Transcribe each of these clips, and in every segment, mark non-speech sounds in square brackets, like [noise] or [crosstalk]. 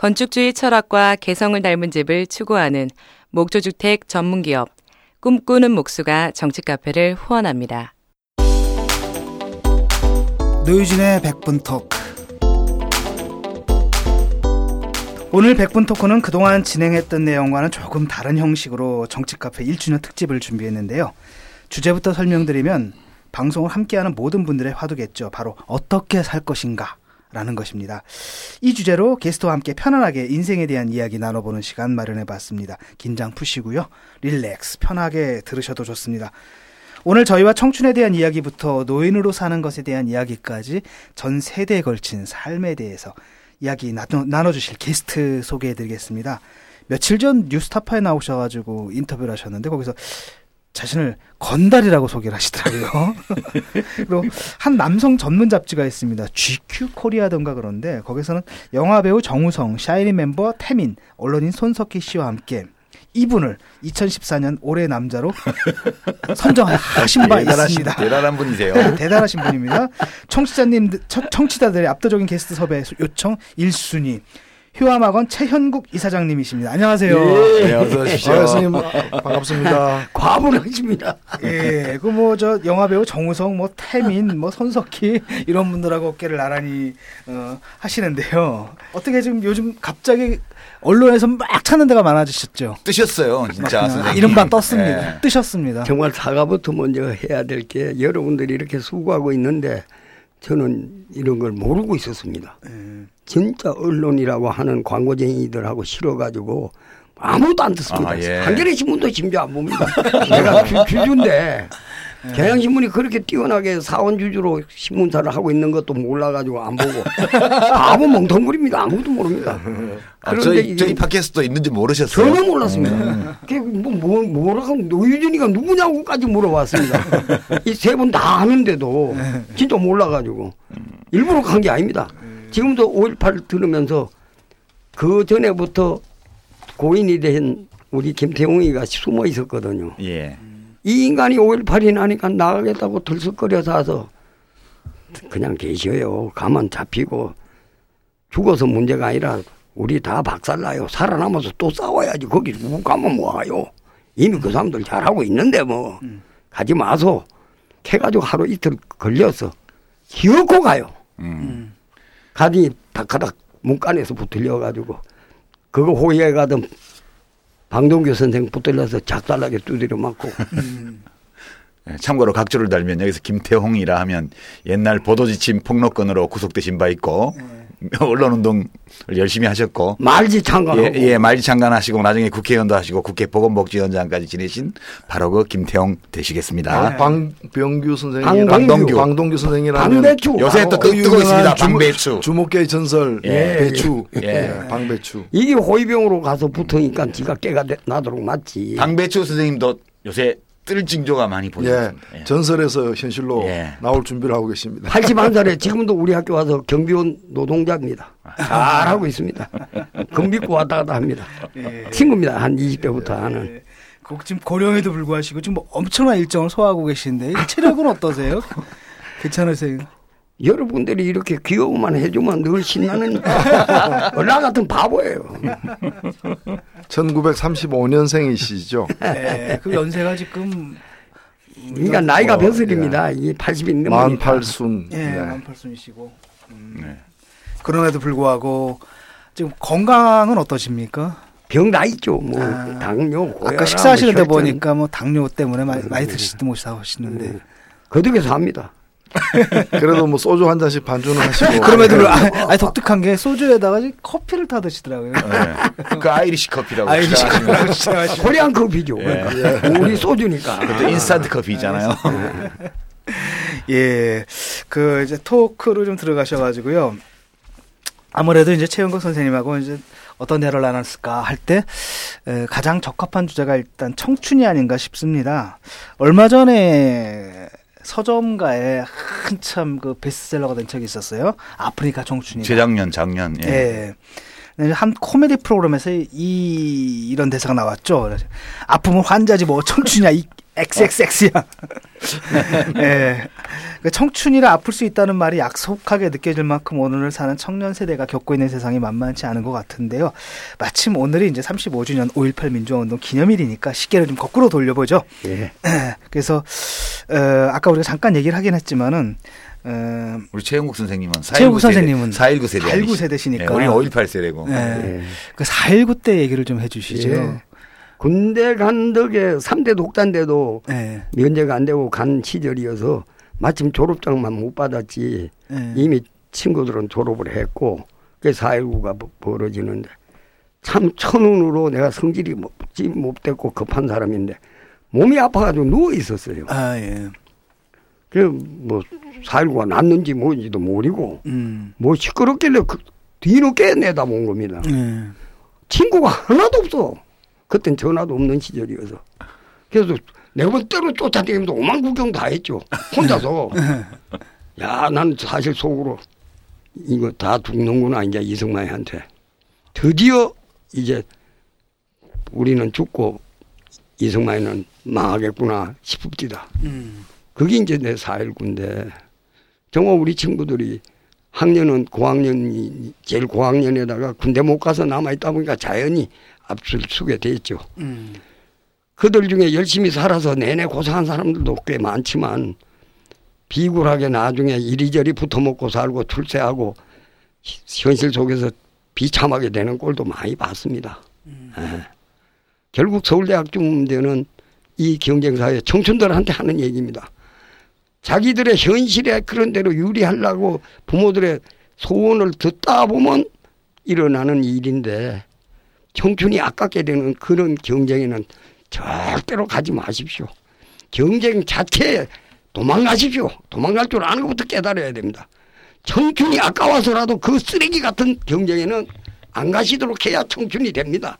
건축주의 철학과 개성을 닮은 집을 추구하는 목조주택 전문기업 꿈꾸는 목수가 정치 카페를 후원합니다. 노유진의 100분 토크 오늘 100분 토크는 그동안 진행했던 내용과는 조금 다른 형식으로 정치 카페 1주년 특집을 준비했는데요. 주제부터 설명드리면 방송을 함께하는 모든 분들의 화두겠죠. 바로 어떻게 살 것인가 라는 것입니다. 이 주제로 게스트와 함께 편안하게 인생에 대한 이야기 나눠보는 시간 마련해 봤습니다. 긴장 푸시고요. 릴렉스, 편하게 들으셔도 좋습니다. 오늘 저희와 청춘에 대한 이야기부터 노인으로 사는 것에 대한 이야기까지 전 세대에 걸친 삶에 대해서 이야기 나눠, 주실 게스트 소개해 드리겠습니다. 며칠 전 뉴스타파에 나오셔가지고 인터뷰를 하셨는데 거기서 자신을 건달이라고 소개를 하시더라고요. [laughs] 그리고 한 남성 전문 잡지가 있습니다. GQ 코리아던가 그런데 거기서는 영화 배우 정우성, 샤이니 멤버 태민, 언론인 손석희 씨와 함께 이분을 2014년 올해 남자로 [laughs] 선정하신 바 있습니다. 대단한 분이세요. 네, 대단하신 분입니다. 청취자님, 청취자들의 압도적인 게스트 섭외 요청 1순위. 효암학원 최현국 이사장님이십니다. 안녕하세요. 예, 네, 어서 오십시오. 아, 선생님 반갑습니다. [laughs] 과분하십니다. 예, 그 뭐 저 영화 배우 정우성, 뭐 태민, 뭐 손석희 [laughs] 이런 분들하고 어깨를 나란히 어, 하시는데요. 어떻게 지금 요즘 갑자기 언론에서 막 찾는 데가 많아지셨죠. 뜨셨어요, 진짜. 이른바 떴습니다. 예. 뜨셨습니다. 정말 사과부터 먼저 해야 될 게 여러분들이 이렇게 수고하고 있는데 저는 이런 걸 모르고 있었습니다. 예. 진짜 언론이라고 하는 광고쟁이들하고 싫어가지고 아무도 안 듣습니다. 아, 예. 한겨레 신문도 심지어 안 봅니다. 내가 주, 주주인데 예. 경향신문이 그렇게 뛰어나게 사원 주주로 신문사를 하고 있는 것도 몰라가지고 안 보고 바보 멍텅구리입니다. 아무도 모릅니다. 아, 저희, 저희 팟캐스트도 있는지 모르셨어요? 전혀 몰랐습니다. 음. 뭐, 뭐, 뭐라고 노유진이가 누구냐고까지 물어봤습니다. [laughs] 이 세 분다 아는데도 진짜 몰라가지고 일부러 간 게 아닙니다. 지금도 5.18 들으면서 그 전에부터 고인이 된 우리 김태웅이가 숨어 있었거든요. 예. 이 인간이 5.18이 나니까 나가겠다고 들썩거려서 와서 그냥 계셔요. 가만 잡히고 죽어서 문제가 아니라 우리 다 박살나요. 살아남아서 또 싸워야지. 거기 누구 가면 뭐하요. 이미 그 사람들 잘하고 있는데 뭐. 음. 가지 마소. 캐가지고 하루 이틀 걸려서 기어코 가요. 음. 가디 다카닥 문간에서 붙들려가지고 그거 호위에 가던 방동규 선생 붙들려서 작살나게 두드려 맞고. 네, 참고로 각주를 달면 여기서 김태홍이라 하면 옛날 보도지침 폭로건으로 구속되신 바 있고 네. [laughs] 언론운동을 열심히 하셨고 말지 창간 예, 예, 말지 창간하시고 나중에 국회의원도 하시고 국회 보건복지위원장까지 지내신 바로 그 김태용 되시겠습니다. 네. 방병규 선생님, 방동규, 방동규, 방동규 선생이라면 방배추 요새 또 뜨, 뜨고 있습니다. 방배추 주목계 전설 예. 배추 예. 예. 방배추 이게 호위병으로 가서 붙으니까 지가 깨가 나도록 맞지. 방배추 선생님도 요새 뜰 징조가 많이 보입니다. 예, 전설에서 현실로 예. 나올 준비를 하고 계십니다. 81살에 지금도 우리 학교 와서 경비원 노동자입니다. 잘 하고 있습니다. 금빛고 왔다 갔다 합니다. 예. 친구입니다. 한 20대부터 하는. 예. 지금 고령에도 불구하시고 지금 뭐 엄청난 일정을 소화하고 계신데 체력은 어떠세요? [laughs] 괜찮으세요? 여러분들이 이렇게 귀여움만 해주면 늘 신나는 [laughs] 나 같은 바보예요. 1935년생이시죠? [laughs] 네, 그 연세가 지금 그러니까 나이가 벼슬입니다. 이 80이 넘으니까. 만팔순. 예, 네, 만팔순이시고. 음. 네. 그럼에도 불구하고 지금 건강은 어떠십니까? 병 다 있죠. 뭐 아, 당뇨, 고혈압, 아까 식사하시는데 뭐 보니까 뭐 당뇨 때문에 많이, 많이 드시지도 못하시는데. 음. 거듭에서 합니다. [laughs] 그래도 뭐 소주 한 잔씩 반주는 하시고. [laughs] 그럼에도 아, 아니 독특한 게 소주에다가 커피를 타 드시더라고요. 네. 그 Irish coffee라고. Irish coffee라고 Korean coffee죠. 예. 우리 소주니까. 그것도 인스턴트 커피잖아요. [laughs] 예. 그 이제 토크로 좀 들어가셔가지고요. 아무래도 이제 최영국 선생님하고 이제 어떤 대화를 나눴을까 할 때 가장 적합한 주제가 일단 청춘이 아닌가 싶습니다. 얼마 전에 서점가에 한참 그 베스트셀러가 된 적이 있었어요. 아프리카 청춘이. 재작년, 작년. 예. 예. 네, 한 코미디 프로그램에서 이 이런 대사가 나왔죠. 아픔은 환자지 뭐 청춘이야 이 XXX야. 예. 그 청춘이라 아플 수 있다는 말이 약속하게 느껴질 만큼 오늘을 사는 청년 세대가 겪고 있는 세상이 만만치 않은 것 같은데요. 마침 오늘이 이제 35주년 5.18 민주화운동 기념일이니까 시계를 좀 거꾸로 돌려보죠. 예. 그래서 어, 아까 우리가 잠깐 얘기를 하긴 했지만은 어, 우리 최영국 선생님은 419 최영국 세대, 선생님은 419 세대 419 세대시니까. 네, 우리는 518 세대고. 예. 예. 그4.19 때 얘기를 좀 해주시죠. 예. 군대 간 덕에 3대 독단대도 예. 면제가 안 되고 간 시절이어서 마침 졸업장만 못 받았지 예. 이미 친구들은 졸업을 했고 그게 4.19가 벌어지는데 참 천운으로 내가 성질이 못지 못됐고 급한 사람인데 몸이 아파가지고 누워 있었어요. 아 예. 그뭐 4.19가 났는지 뭔지도 모르고 음. 뭐 시끄럽길래 그 뒤로 깨내다 본 겁니다. 예. 친구가 하나도 없어. 그땐 전화도 없는 시절이어서. 그래서 네번 때로 쫓아다니면서 오만 구경 다 했죠. 혼자서. [laughs] 야, 난 사실 속으로 이거 다 죽는구나, 이제 이승만이한테. 드디어 이제 우리는 죽고 이승만이는 망하겠구나 싶읍디다. 음. 그게 이제 내 4.19인데 정말 우리 친구들이 학년은 고학년이 제일 고학년에다가 군대 못 가서 남아있다 보니까 자연히 앞을 서게 됐죠. 음. 그들 중에 열심히 살아서 내내 고생한 사람들도 꽤 많지만 비굴하게 나중에 이리저리 붙어먹고 살고 출세하고 현실 속에서 비참하게 되는 꼴도 많이 봤습니다. 예. 결국 서울대학 중문대는 이 경쟁사회 청춘들한테 하는 얘기입니다. 자기들의 현실에 그런 대로 유리하려고 부모들의 소원을 듣다 보면 일어나는 일인데 청춘이 아깝게 되는 그런 경쟁에는 절대로 가지 마십시오. 경쟁 자체에 도망가십시오. 도망갈 줄 아는 것부터 깨달아야 됩니다. 청춘이 아까워서라도 그 쓰레기 같은 경쟁에는 안 가시도록 해야 청춘이 됩니다.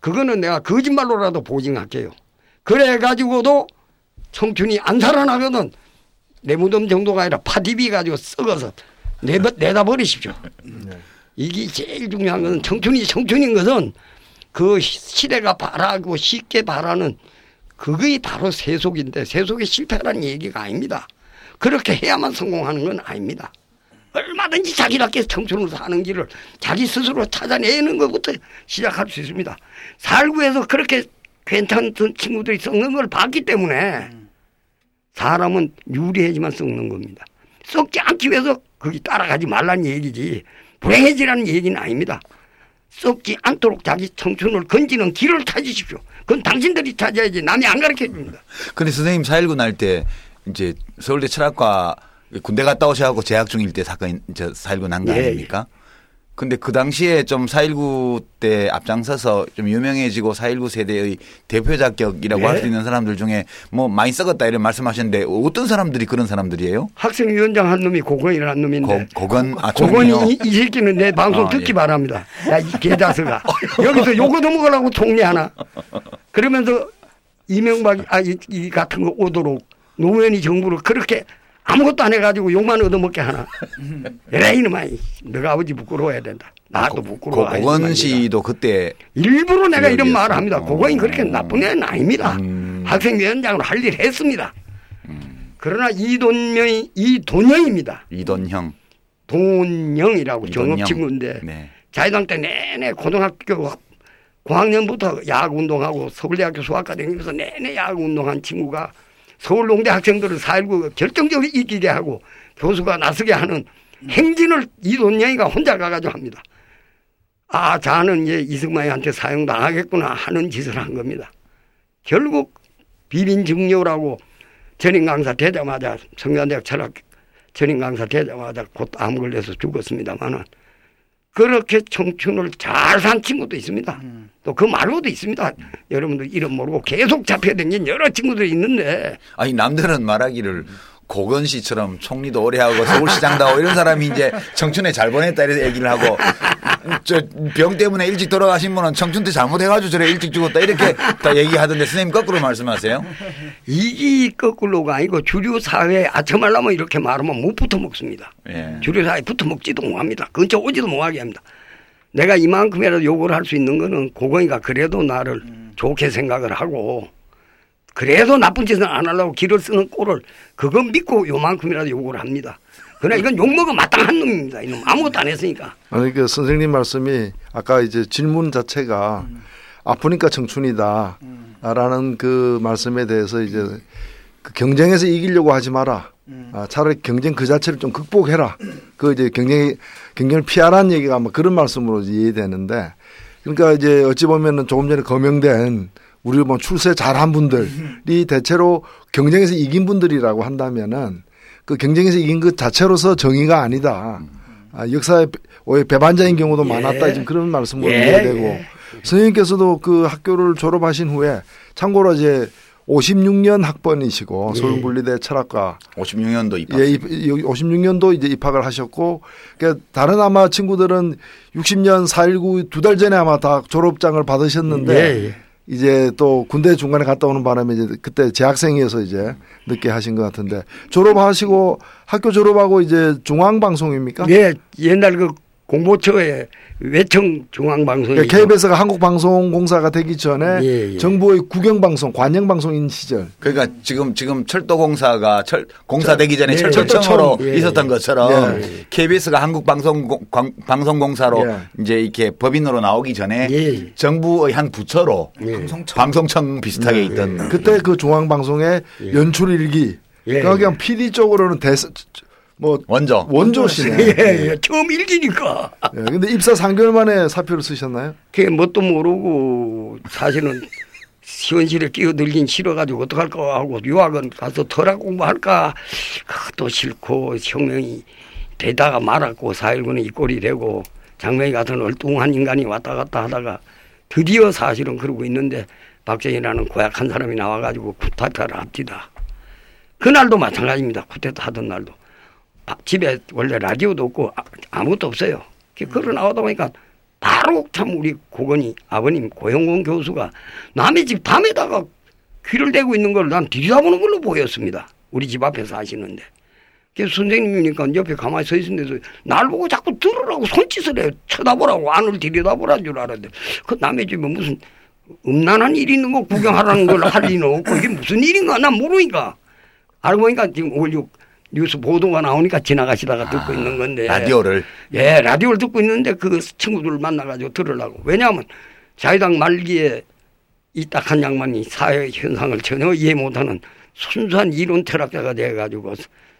그거는 내가 거짓말로라도 보증할게요. 그래 가지고도 청춘이 안 살아나거든 내 무덤 정도가 아니라 파디비 가지고 썩어서 내다, 버리십시오. 이게 제일 중요한 것은 청춘이 청춘인 것은 그 시대가 바라고 쉽게 바라는 그게 바로 세속인데 세속의 실패라는 얘기가 아닙니다. 그렇게 해야만 성공하는 건 아닙니다. 얼마든지 자기답게 청춘을 사는 길을 자기 스스로 찾아내는 것부터 시작할 수 있습니다. 살구에서 그렇게 괜찮던 친구들이 썩는 걸 봤기 때문에 사람은 유리해지만 썩는 겁니다. 썩지 않기 위해서 거기 따라가지 말라는 얘기지 불행해지라는 얘기는 아닙니다. 썩지 않도록 자기 청춘을 건지는 길을 찾으십시오. 그건 당신들이 찾아야지 남이 안 가르쳐 줍니다. 근데 선생님 4.19 날 때 이제 서울대 철학과 군대 갔다 오셔갖고 재학 중일 때 사건 이제 4.19 난거 예, 아닙니까? 근데 그 당시에 좀 4.19 때 앞장서서 좀 유명해지고 4.19 세대의 대표 자격이라고 예. 할수 있는 사람들 중에 뭐 많이 썩었다 이런 말씀하셨는데 어떤 사람들이 그런 사람들이에요? 학생위원장 한 놈이 고건이라는 놈인데 고, 고건 아 고건이? 이, 이 새끼는 내 방송 아, 듣기 예. 바랍니다. 야, 이 개자스가. [laughs] 여기서 요거 넘어가려고 총리 하나. 그러면서 이명박, 아, 이, 이 같은 거 오도록 노무현이 정부를 그렇게 아무것도 안 해가지고 욕만 얻어먹게 하나. [laughs] 에라, 이놈아. 이, 너가 아버지 부끄러워야 된다. 나도 고, 부끄러워. 고건 씨도 그때 일부러 내가 이런. 말을 합니다. 어. 고건이 그렇게 나쁜 애는 아닙니다. 음. 학생위원장으로 할 일 했습니다. 그러나 이돈명이, 이돈영입니다. 이돈형 돈영이라고 이돈영. 정업친구인데 네. 자유당 때 내내 고등학교 고학년부터 야구 운동하고 서울대학교 수학과 다니면서 내내 야구 운동한 친구가 서울농대 학생들을 4.19 결정적으로 이기게 하고 교수가 나서게 하는 행진을 이돈영이가 혼자 가가지고 합니다. 아, 자는 이제 이승만이한테 사용당하겠구나 하는 짓을 한 겁니다. 결국 비빈증료라고 전임 강사 되자마자 성균대학 철학 전임 강사 되자마자 곧 암 걸려서 죽었습니다만은 그렇게 청춘을 잘 산 친구도 있습니다. 또그 말고도 있습니다. 여러분들 이름 모르고 계속 잡혀다닌 여러 친구들이 있는데 아니 남들은 말하기를 고건 씨처럼 총리도 오래 하고 서울시장도 하고 이런 사람이 이제 청춘에 잘 보냈다 이래서 얘기를 하고 저 병 때문에 일찍 돌아가신 분은 청춘 때 잘못해가지고 저래 일찍 죽었다 이렇게 다 얘기하던데 선생님 거꾸로 말씀하세요? 이게 거꾸로가 아니고 주류 사회에 아첨하려면 이렇게 말하면 못 붙어 먹습니다. 예. 주류 사회에 붙어 먹지도 못합니다. 근처 오지도 못하게 합니다. 내가 이만큼이라도 요구를 할 수 있는 거는 고건이가 그래도 나를 좋게 생각을 하고 그래도 나쁜 짓은 안 하려고 길을 쓰는 꼴을 그거 믿고 요만큼이라도 욕을 합니다. 그러나 이건 욕먹어 마땅한 놈입니다. 이놈 아무것도 안 했으니까. 아니 그 선생님 말씀이 아까 이제 질문 자체가 아프니까 청춘이다. 라는 그 말씀에 대해서 이제 그 경쟁에서 이기려고 하지 마라. 아, 차라리 경쟁 그 자체를 좀 극복해라. 그 이제 경쟁 경쟁을 피하라는 얘기가 아마 그런 말씀으로 이해되는데 그러니까 이제 어찌 보면은 조금 전에 거명된 우리 뭐 출세 잘한 분들이 대체로 경쟁에서 이긴 분들이라고 한다면은 그 경쟁에서 이긴 것 자체로서 정의가 아니다. 아, 역사에 오해 배반자인 경우도 많았다. 지금 그런 말씀으로 예, 이해되고 예. 선생님께서도 그 학교를 졸업하신 후에 참고로 이제 56년 학번이시고 예. 서울국리대 철학과 56년도 입학. 예, 56년도 이제 입학을 하셨고, 그러니까 다른 아마 친구들은 60년 4.19 두 달 전에 아마 다 졸업장을 받으셨는데, 예, 예. 이제 또 군대 중간에 갔다 오는 바람에 이제 그때 재학생이어서 이제 늦게 하신 것 같은데, 졸업하시고 학교 졸업하고 이제 중앙 방송입니까? 예, 옛날 그 공보처에 외청 중앙방송이 그러니까 KBS가 한국방송공사가 되기 전에 예, 예. 정부의 국영방송, 관영방송인 시절. 그러니까 지금 지금 철도공사가 철 공사 되기 전에 예, 철도청으로 예, 있었던 예. 것처럼 예. KBS가 한국방송 방송공사로 예. 이제 이렇게 법인으로 나오기 전에 예. 정부의 한 부처로 예. 방송청. 방송청 비슷하게 있던 그때 그 중앙방송의 연출 일기. 예, 그러니까 예. 그냥 PD 쪽으로는 대 뭐 원조. 원조시네. 예, 예, 처음 일기니까. 예, 근데 입사 3개월 만에 사표를 쓰셨나요? 그게 뭣도 모르고 사실은 현실에 끼어들긴 싫어가지고 어떡할까 하고 유학은 가서 철학 공부할까 그것도 싫고 혁명이 되다가 말았고 4.19는 이 꼴이 되고 장명이 같은 얼뚱한 인간이 왔다 갔다 하다가 드디어 사실은 그러고 있는데 박정희라는 고약한 사람이 나와가지고 쿠데타를 합디다. 그날도 마찬가지입니다. 쿠데타 하던 날도. 아, 집에 원래 라디오도 없고 아- 아무것도 없어요. 걸어 나오다 보니까 바로 참 우리 고건이 아버님 고영곤 교수가 남의 집 담에다가 귀를 대고 있는 걸 난 들여다보는 걸로 보였습니다. 우리 집 앞에서 하시는데. 그래서 선생님이니까 옆에 가만히 서 있는데도 날 보고 자꾸 들으라고 손짓을 해요. 쳐다보라고 안을 들여다보라는 줄 알았는데 그 남의 집에 무슨 음란한 일이 있는 거 구경하라는 걸 할 리는 없고 이게 무슨 일인가 난 모르니까 알고 보니까 지금 올류 뉴스 보도가 나오니까 지나가시다가 듣고 있는 건데 라디오를 예, 라디오를 듣고 있는데 그 친구들 만나가지고 들으려고. 왜냐하면 자유당 말기에 이 딱 한 양반이 사회 현상을 전혀 이해 못하는 순수한 이론 철학자가 돼가지고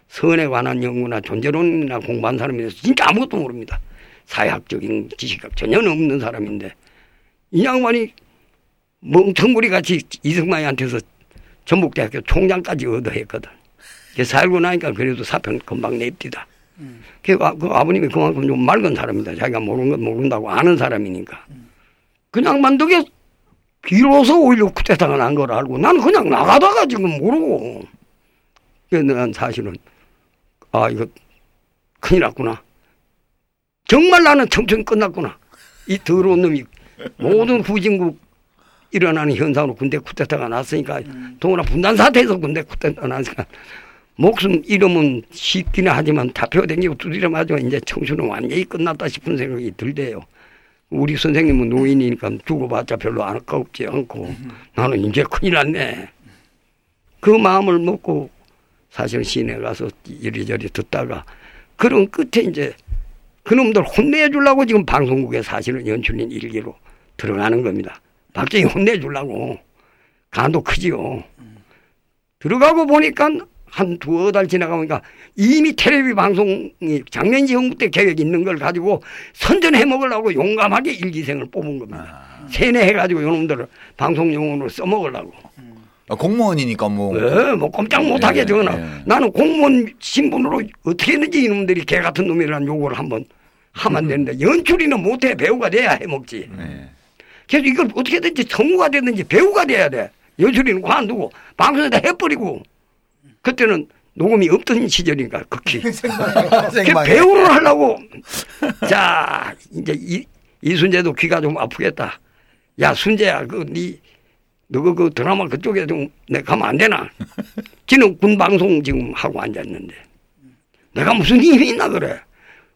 선에 관한 연구나 존재론이나 공부한 사람이라서 진짜 아무것도 모릅니다. 사회학적인 지식학 전혀 없는 사람인데 이 양반이 멍청구리 같이 이승만이한테서 전북대학교 총장까지 얻어했거든. 살고 나니까 그래도 사편 금방 냅디다. 그, 아- 그 아버님이 그만큼 좀 맑은 사람이다. 자기가 모르는 건 모른다고 아는 사람이니까. 그냥 만두게 비로소 오히려 쿠데타가 난 걸 알고 나는 그냥 나가다가 지금 모르고. 그래서 난 사실은 아 이거 큰일 났구나. 정말 나는 청춘 끝났구나. 이 더러운 놈이 모든 후진국 일어나는 현상으로 군대 쿠데타가 났으니까 동원아 분단 사태에서 군대 쿠데타가 났으니까 목숨 잃으면 쉽기는 하지만 다표 댕기고 두드려 맞으면 이제 청춘은 완전히 끝났다 싶은 생각이 들대요. 우리 선생님은 노인이니까 죽어봤자 별로 아깝지 않고 나는 이제 큰일 났네. 그 마음을 먹고 사실 시내 가서 이리저리 듣다가 그런 끝에 이제 그놈들 혼내주려고 지금 방송국에 사실은 연출인 일기로 들어가는 겁니다. 박정희 혼내주려고 간도 크지요. 들어가고 보니까 한 두어 달 지나가니까 이미 텔레비 방송이 장면지 형부 때 계획 있는 걸 가지고 선전해 먹으려고 용감하게 일기생을 뽑은 겁니다. 세뇌해가지고 요놈들을 방송 용어로 써먹으려고. 아, 공무원이니까 뭐 예, 뭐 꼼짝 못하게 예, 전화. 예. 나는 공무원 신분으로 어떻게 했는지 이놈들이 개 같은 놈이라는 요구를 한번 하면 되는데 연출이는 못해 배우가 돼야 해먹지. 네. 그래서 이걸 어떻게 든지 성우가 되든지 배우가 돼야 돼. 연출이는 관두고 방송에다 해버리고 그때는 녹음이 없던 시절이니까 극히. [laughs] 그. 배우를 하려고 자 이제 이, 이순재도 귀가 좀 아프겠다. 야 순재야 그니 너가 그 드라마 그쪽에 좀 내가 가면 안 되나? 지는 군 방송 지금 하고 앉았는데 내가 무슨 힘이 있나 그래?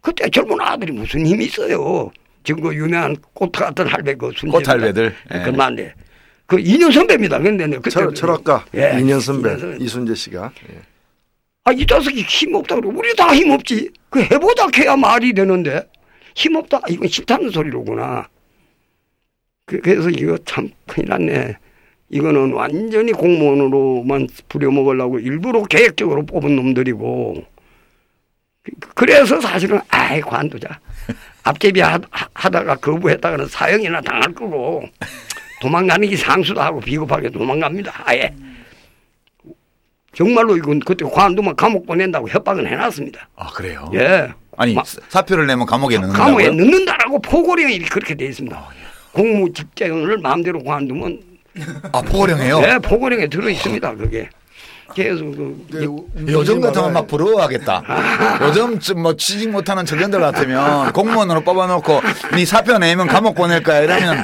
그때 젊은 아들이 무슨 힘이 있어요? 지금 그 유명한 꽃 같은 할배 그 순재 꽃 할배들. 예. 그만데 그 2년 선배입니다. 근데 내가 그때 철, 철학가 예, 2년 선배. 이순재 씨가 예. 아, 이 자식이 힘없다 그러고 우리 다 힘없지. 그 해보자 해야 말이 되는데 힘없다. 아, 이건 싫다는 소리로구나. 그- 그래서 이거 참 큰일 났네. 이거는 완전히 공무원으로만 부려먹으려고 일부러 계획적으로 뽑은 놈들이고 그- 그래서 사실은 아이 관두자. 앞제비 하- 하다가 거부했다가는 사형이나 당할 거고 도망가는 게 상수도 하고 비겁하게 도망갑니다. 아예. 정말로 이건 그때 관두면 감옥 보낸다고 협박은 해놨습니다. 아 그래요? 예. 아니 마- 사표를 내면 감옥에 넣는다고요? 감옥에 넣는다라고 포고령이 그렇게 돼 있습니다. 공무 직장을 마음대로 관두면 아 포고령해요? 예, 포고령에 들어 있습니다. 그게. 그래서 그그 요즘 같으면 막 부러워하겠다. [laughs] 요즘 좀뭐 취직 못하는 청년들 같으면 공무원으로 [laughs] 뽑아놓고 니 사표 내면 감옥 보낼 거야 이러면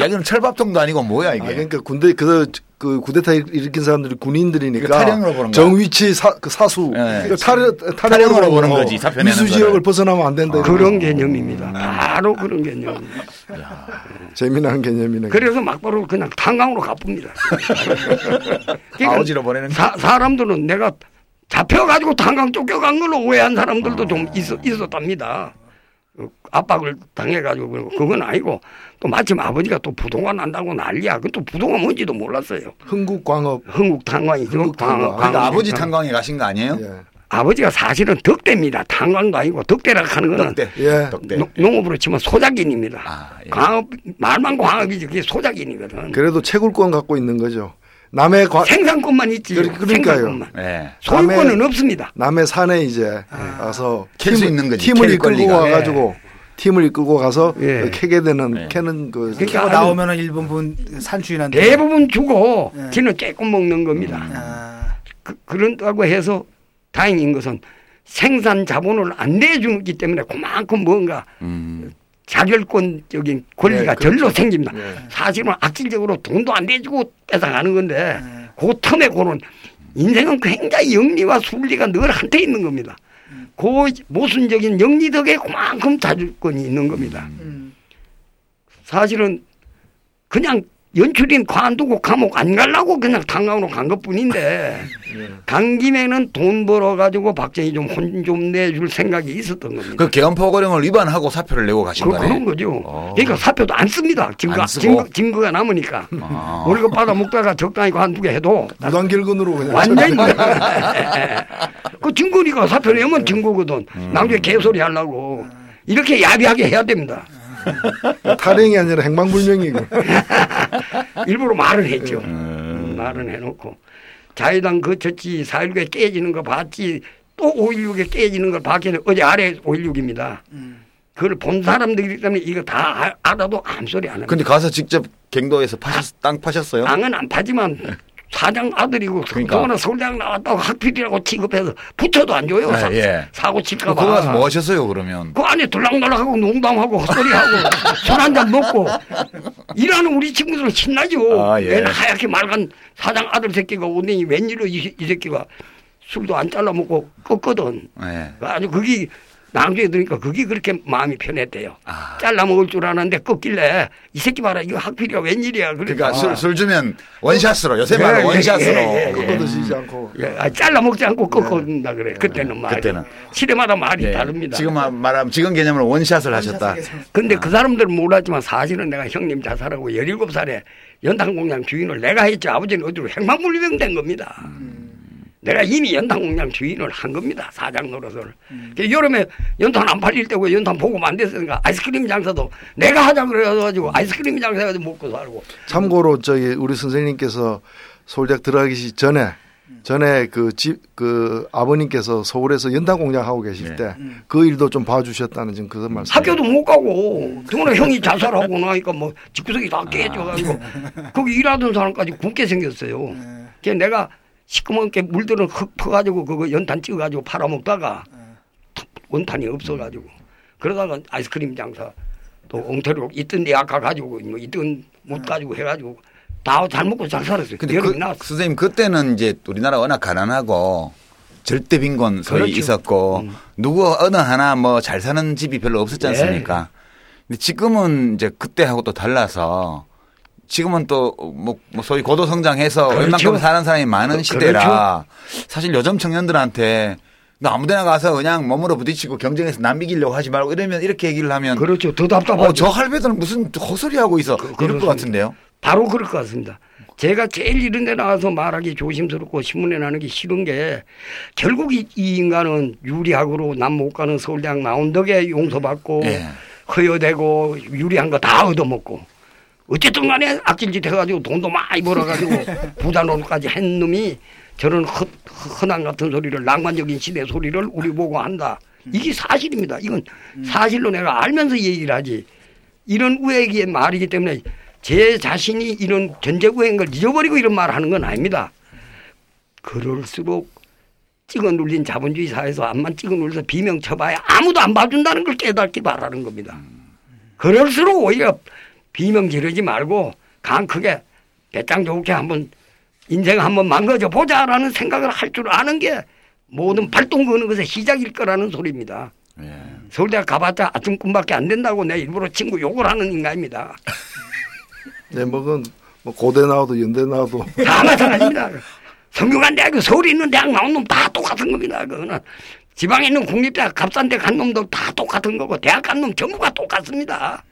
야 이건 철밥통도 아니고 뭐야 아, 이게. 그러니까 군대 그, 그 일- 일으킨 사람들이 군인들이니까 보는 거야. 정위치 사, 그 사수 네. 그 탈, 탈영으로 보는 거지, 사표 내는 미수. 지역을 벗어나면 안 된다. 이런 그런 개념입니다. 바로 그런 개념. 재미난 개념이네. 그래서 막바로 그냥 탄광으로 가쁩니다. 그러니까 아버지로 보내는 사, 사람들은 내가 잡혀가지고 탄광 쫓겨간 걸로 오해한 사람들도 좀 있었, 있었답니다. 그 압박을 당해가지고 그건 아니고 또 마침 아버지가 또 부동산 한다고 난리야. 그또 부동산 뭔지도 몰랐어요. 흥국광업 흥국 탄광이죠. 흥국 탄광. 광- 그러니까 광- 아버지 탄- 탄광에 가신 거 아니에요? 예. 아버지가 사실은 덕대입니다. 탄광도 아니고 덕대라 하는 거는 덕대. 예. 덕대. 농- 농업으로 치면 소작인입니다. 아, 예. 광업 말만 광업이지 그게 소작인이거든. 그래도 채굴권 갖고 있는 거죠. 남의 과, 생산권만 있지. 그러- 그러니까요. 예. 소유권은 없습니다. 남의 산에 이제 가서 캘수 팀을- 있는 거지, 팀을 캘 이끌고 권리가. 와가지고 팀을 이끌고 가서 예. 그 캐게 되는 예. 캐는 그 그러니까 나오면은 일본 분 산 주인한테 대부분 주고 예. 지는 조금 먹는 겁니다. 아, 그, 그런다고 해서 다행인 것은 생산 자본을 안 내주기 때문에 그만큼 뭔가 음. 자결권적인 권리가 네, 그렇죠. 절로 생깁니다. 네. 사실은 악질적으로 돈도 안 내주고 뺏어가는 건데 네. 그 틈에 그런 인생은 굉장히 영리와 순리가 늘 한테 있는 겁니다. 그 모순적인 영리 덕에 그만큼 자주권이 있는 겁니다. 음. 사실은 그냥 연출인 관두고 감옥 안 가려고 그냥 탄광으로 간 것 뿐인데 [laughs] 간 김에는 돈 벌어가지고 박정희 좀 혼 좀 내줄 생각이 있었던 겁니다. 그 개헌포고령을 위반하고 사표를 내고 가신 그, 거네. 그런 거죠. 어. 그러니까 사표도 안 씁니다. 증거, 안? 증거, 증거가 남으니까. 아. [laughs] 월급 받아 먹다가 적당히 관두게 해도 무단결근으로 그냥 완전히 [laughs] 그 증거니까 사표 내면 증거거든. 음. 나중에 개소리 하려고 이렇게 야비하게 해야 됩니다. 탈행이 아니라 행방불명이고 일부러 말을 했죠. 음. 말은 해놓고 자유당 거쳤지 4.16에 깨지는 거 봤지 또 5.16에 깨지는 걸 봤기는 어제 아래 5.16입니다. 그걸 본 사람들이기 때문에 이거 다 아- 알아도 아무 소리 안 합니다. 근데 가서 직접 갱도에서 파셨, 땅 파셨어요? 땅은 안 파지만 [laughs] 사장 아들이고 그러니까. 그동안에 서울대학 나왔다고 학필이라고 취급해서 부처도 안 줘요. 아, 사, 예. 사고 그 칠까 봐. 거기 가서 뭐 하셨어요 그러면? 그 안에 들락날락하고 농담하고 헛소리하고 [laughs] 술 한 잔 먹고 일하는 우리 친구들은 신나죠. 아, 예. 하얗게 말간 사장 아들 새끼가 오더니 웬일로 이, 이 새끼가 술도 안 잘라 먹고 껐거든. 네. 아주 그게 나중에 들으니까 그게 그렇게 마음이 편했대요. 아. 잘라 먹을 줄 아는데 꺾길래 이 새끼 봐라 이거 학필이야 웬일이야. 그러니까 술, 술 주면 원샷으로 요새 말로 예, 예, 원샷으로. 예, 예, 예. 꺾어 드시지 않고 예, 아, 잘라 먹지 않고 꺾어준다 그래. 그때는 말이. 그때는. 시대마다 말이 예. 다릅니다. 지금 말- 말하면 지금 개념으로 원샷을 하셨다. 근데 그 사람들은 몰랐지만 사실은 내가 형님 자살하고 17살에 연탄공장 주인을 내가 했지 아버지는 어디로 행방불명 된 겁니다. 내가 이미 연탄 공장 주인을 한 겁니다. 사장 노릇을. 그 여름에 연탄 안 팔릴 때고 연탄 보고 안 됐으니까 아이스크림 장사도 내가 하자 그래가지고 아이스크림 장사 해가지고 먹고 살고. 참고로 저기 우리 선생님께서 서울대학 들어가기 전에 전에 그 집그 아버님께서 서울에서 연탄 공장 하고 계실 네. 때그 일도 좀 봐주셨다는 지금 그런 말씀. 학교도 못 가고 더구나 형이 자살하고 나니까 뭐 집구석이 다 깨져가지고 거기 일하던 사람까지 굶게 생겼어요. 그래서 내가 시커멓게 물들은 흙 퍼가지고 그거 연탄 찍어가지고 팔아먹다가 원탄이 없어가지고 그러다가 아이스크림 장사 또 엉터리로 있던 데 아까 가지고 뭐 있던 못 가지고 해가지고 다 잘 먹고 잘 살았어요. 근데 그, 나왔어. 선생님 그때는 이제 우리나라 워낙 가난하고 절대 빈곤 소위 그렇죠. 있었고 음. 누구 어느 하나 뭐 잘 사는 집이 별로 없었지 네. 않습니까? 근데 지금은 이제 그때하고 또 달라서 지금은 또뭐 소위 고도 성장해서 그렇죠. 웬만큼 사는 사람이 많은 그- 시대라 사실 요즘 청년들한테 너 아무데나 가서 그냥 몸으로 부딪히고 경쟁해서 남 이기려고 하지 말고 이러면 이렇게 얘기를 하면 그렇죠. 더 답답하죠. 어, 저 할배들은 무슨 헛소리 하고 있어 이럴 것. 같은데요. 바로 그럴 것 같습니다. 제가 제일 이런 데 나와서 말하기 조심스럽고 신문에 나는 게 싫은 게 결국 이, 이 인간은 유리학으로 남 못 가는 서울대학 나온 덕에 용서받고 예. 허여되고 유리한 거 다 얻어먹고 어쨌든 간에 악질짓 해가지고 돈도 많이 벌어가지고 [laughs] 부단으로까지 한 놈이 저런 허, 허난 같은 소리를 낭만적인 시대 소리를 우리 보고 한다. 이게 사실입니다. 이건 사실로 내가 알면서 얘기를 하지. 이런 우애기의 말이기 때문에 제 자신이 이런 전제 우애인 걸 잊어버리고 이런 말을 하는 건 아닙니다. 그럴수록 찍어 눌린 자본주의 사회에서 암만 찍어 눌려서 비명 쳐봐야 아무도 안 봐준다는 걸 깨닫기 바라는 겁니다. 그럴수록 오히려 비명 지르지 말고 강 크게 배짱 좋게 한번 인생 한번 망가져 보자라는 생각을 할 줄 아는 게 모든 발동 거는 것의 시작일 거라는 소리입니다. 예. 서울대학 가봤자 아침꿈밖에 안 된다고 내 일부러 친구 욕을 하는 인간입니다. [laughs] 네, 뭐건 뭐 고대 나와도 연대 나와도 [laughs] 다 마찬가지입니다. 성균관 대학교 서울에 있는 대학 나온 놈 다 똑같은 겁니다. 그거는 지방에 있는 국립대학 값싼 데 간 놈도 다 똑같은 거고 대학 간 놈 전부가 똑같습니다.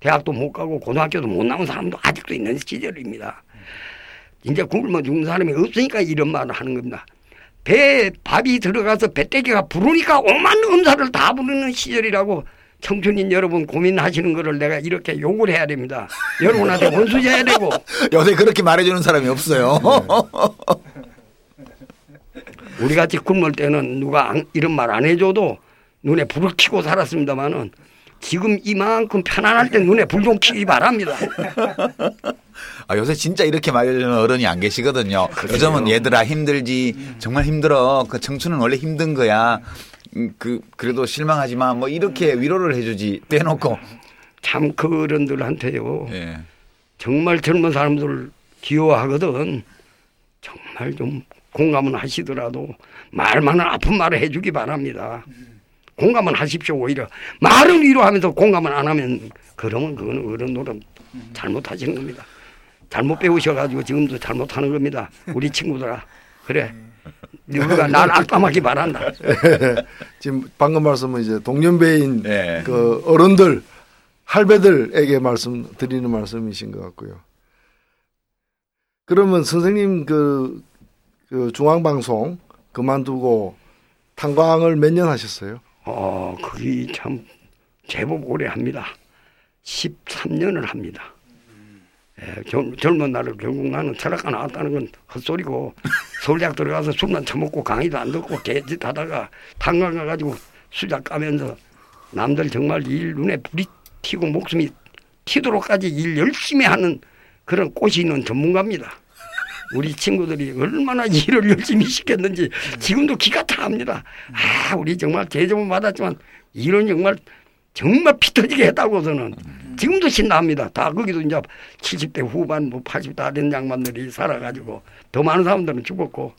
대학도 못 가고 고등학교도 못 나온 사람도 아직도 있는 시절입니다. 이제 굶어 죽는 사람이 없으니까 이런 말을 하는 겁니다. 배에 밥이 들어가서 배때기가 부르니까 오만 음사를 다 부르는 시절이라고 청춘인 여러분 고민하시는 거를 내가 이렇게 욕을 해야 됩니다. 여러분한테 [laughs] 원수져야 되고 요새 그렇게 말해주는 사람이 없어요. 우리 같이 굶을 때는 누가 안- 이런 말 안 해줘도 눈에 불을 켜고 살았습니다만은 지금 이만큼 편안할 때 눈에 불 좀 켜기 바랍니다. 아, 요새 진짜 이렇게 말해주는 어른이 안 계시거든요. 요즘은 얘들아 힘들지 정말 힘들어. 그 청춘은 원래 힘든 거야. 음, 그 그래도 실망하지 마. 뭐 이렇게 위로를 해주지 빼놓고. 참그 어른들한테요. 예. 정말 젊은 사람들 귀여워하거든. 정말 좀 공감은 하시더라도 말만은 아픈 말을 해주기 바랍니다. 공감은 하십시오 오히려 말은 위로하면서 공감은 안 하면 그러면 그거는 어른들은 잘못하시는 겁니다. 잘못 배우셔가지고 지금도 잘못하는 겁니다. 우리 친구들아 그래 누가 날 악담하기 바란다. [laughs] 지금 방금 말씀은 이제 동년배인 네. 그 어른들 할배들에게 말씀 드리는 말씀이신 것 같고요. 그러면 선생님 그, 그 중앙방송 그만두고 탄광을 몇 년 하셨어요? 어, 그게 참 제법 오래 합니다. 13년을 합니다. 예, 젊, 젊은 날을 결국 나는 철학과 나왔다는 건 헛소리고 [laughs] 서울대학 들어가서 술만 처먹고 강의도 안 듣고 개짓 하다가 탄광 가가지고 수작 까면서 남들 정말 일 눈에 불이 튀고 목숨이 튀도록까지 일 열심히 하는 그런 꽃이 있는 전문가입니다. 우리 친구들이 얼마나 일을 열심히 시켰는지 지금도 기가 차합니다. 아, 우리 정말 제점은 받았지만 일은 정말 정말 피 터지게 했다고 저는 지금도 신납니다. 다 거기도 이제 70대 후반 뭐 80다 된 양반들이 살아가지고 더 많은 사람들은 죽었고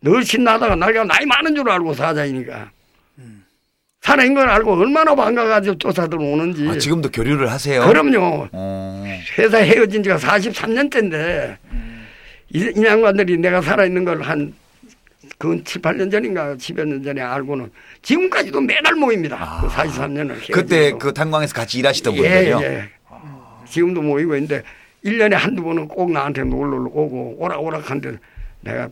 늘 신나다가 나이가 나이 많은 줄 알고 사자이니까 살아있는 걸 알고 얼마나 반가가지고 쫓아들 오는지 아, 지금도 교류를 하세요? 그럼요. 어. 회사 헤어진 지가 43년째인데 이, 이 양반들이 내가 살아있는 걸 한그 7, 8년 전인가 10여 년 전에 알고는 지금까지도 매달 모입니다. 그 43년을 헤어지고. 그때 그 탄광에서 같이 일하시던 예, 분들이요. 예. 지금도 모이고 있는데 1년에 한두 번은 꼭 나한테 놀러 오고 오락오락 한데 내가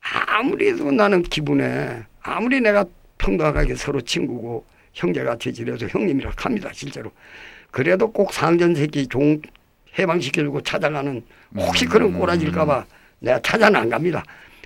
아무리 해도 나는 기분에 아무리 내가 평등하게 서로 친구고 형제같이 지내서 형님이라 합니다 실제로 그래도 꼭 상전새끼 종 해방시켜주고 찾아가는 혹시 그런 꼬라질까봐 내가 찾아는 안 갑니다.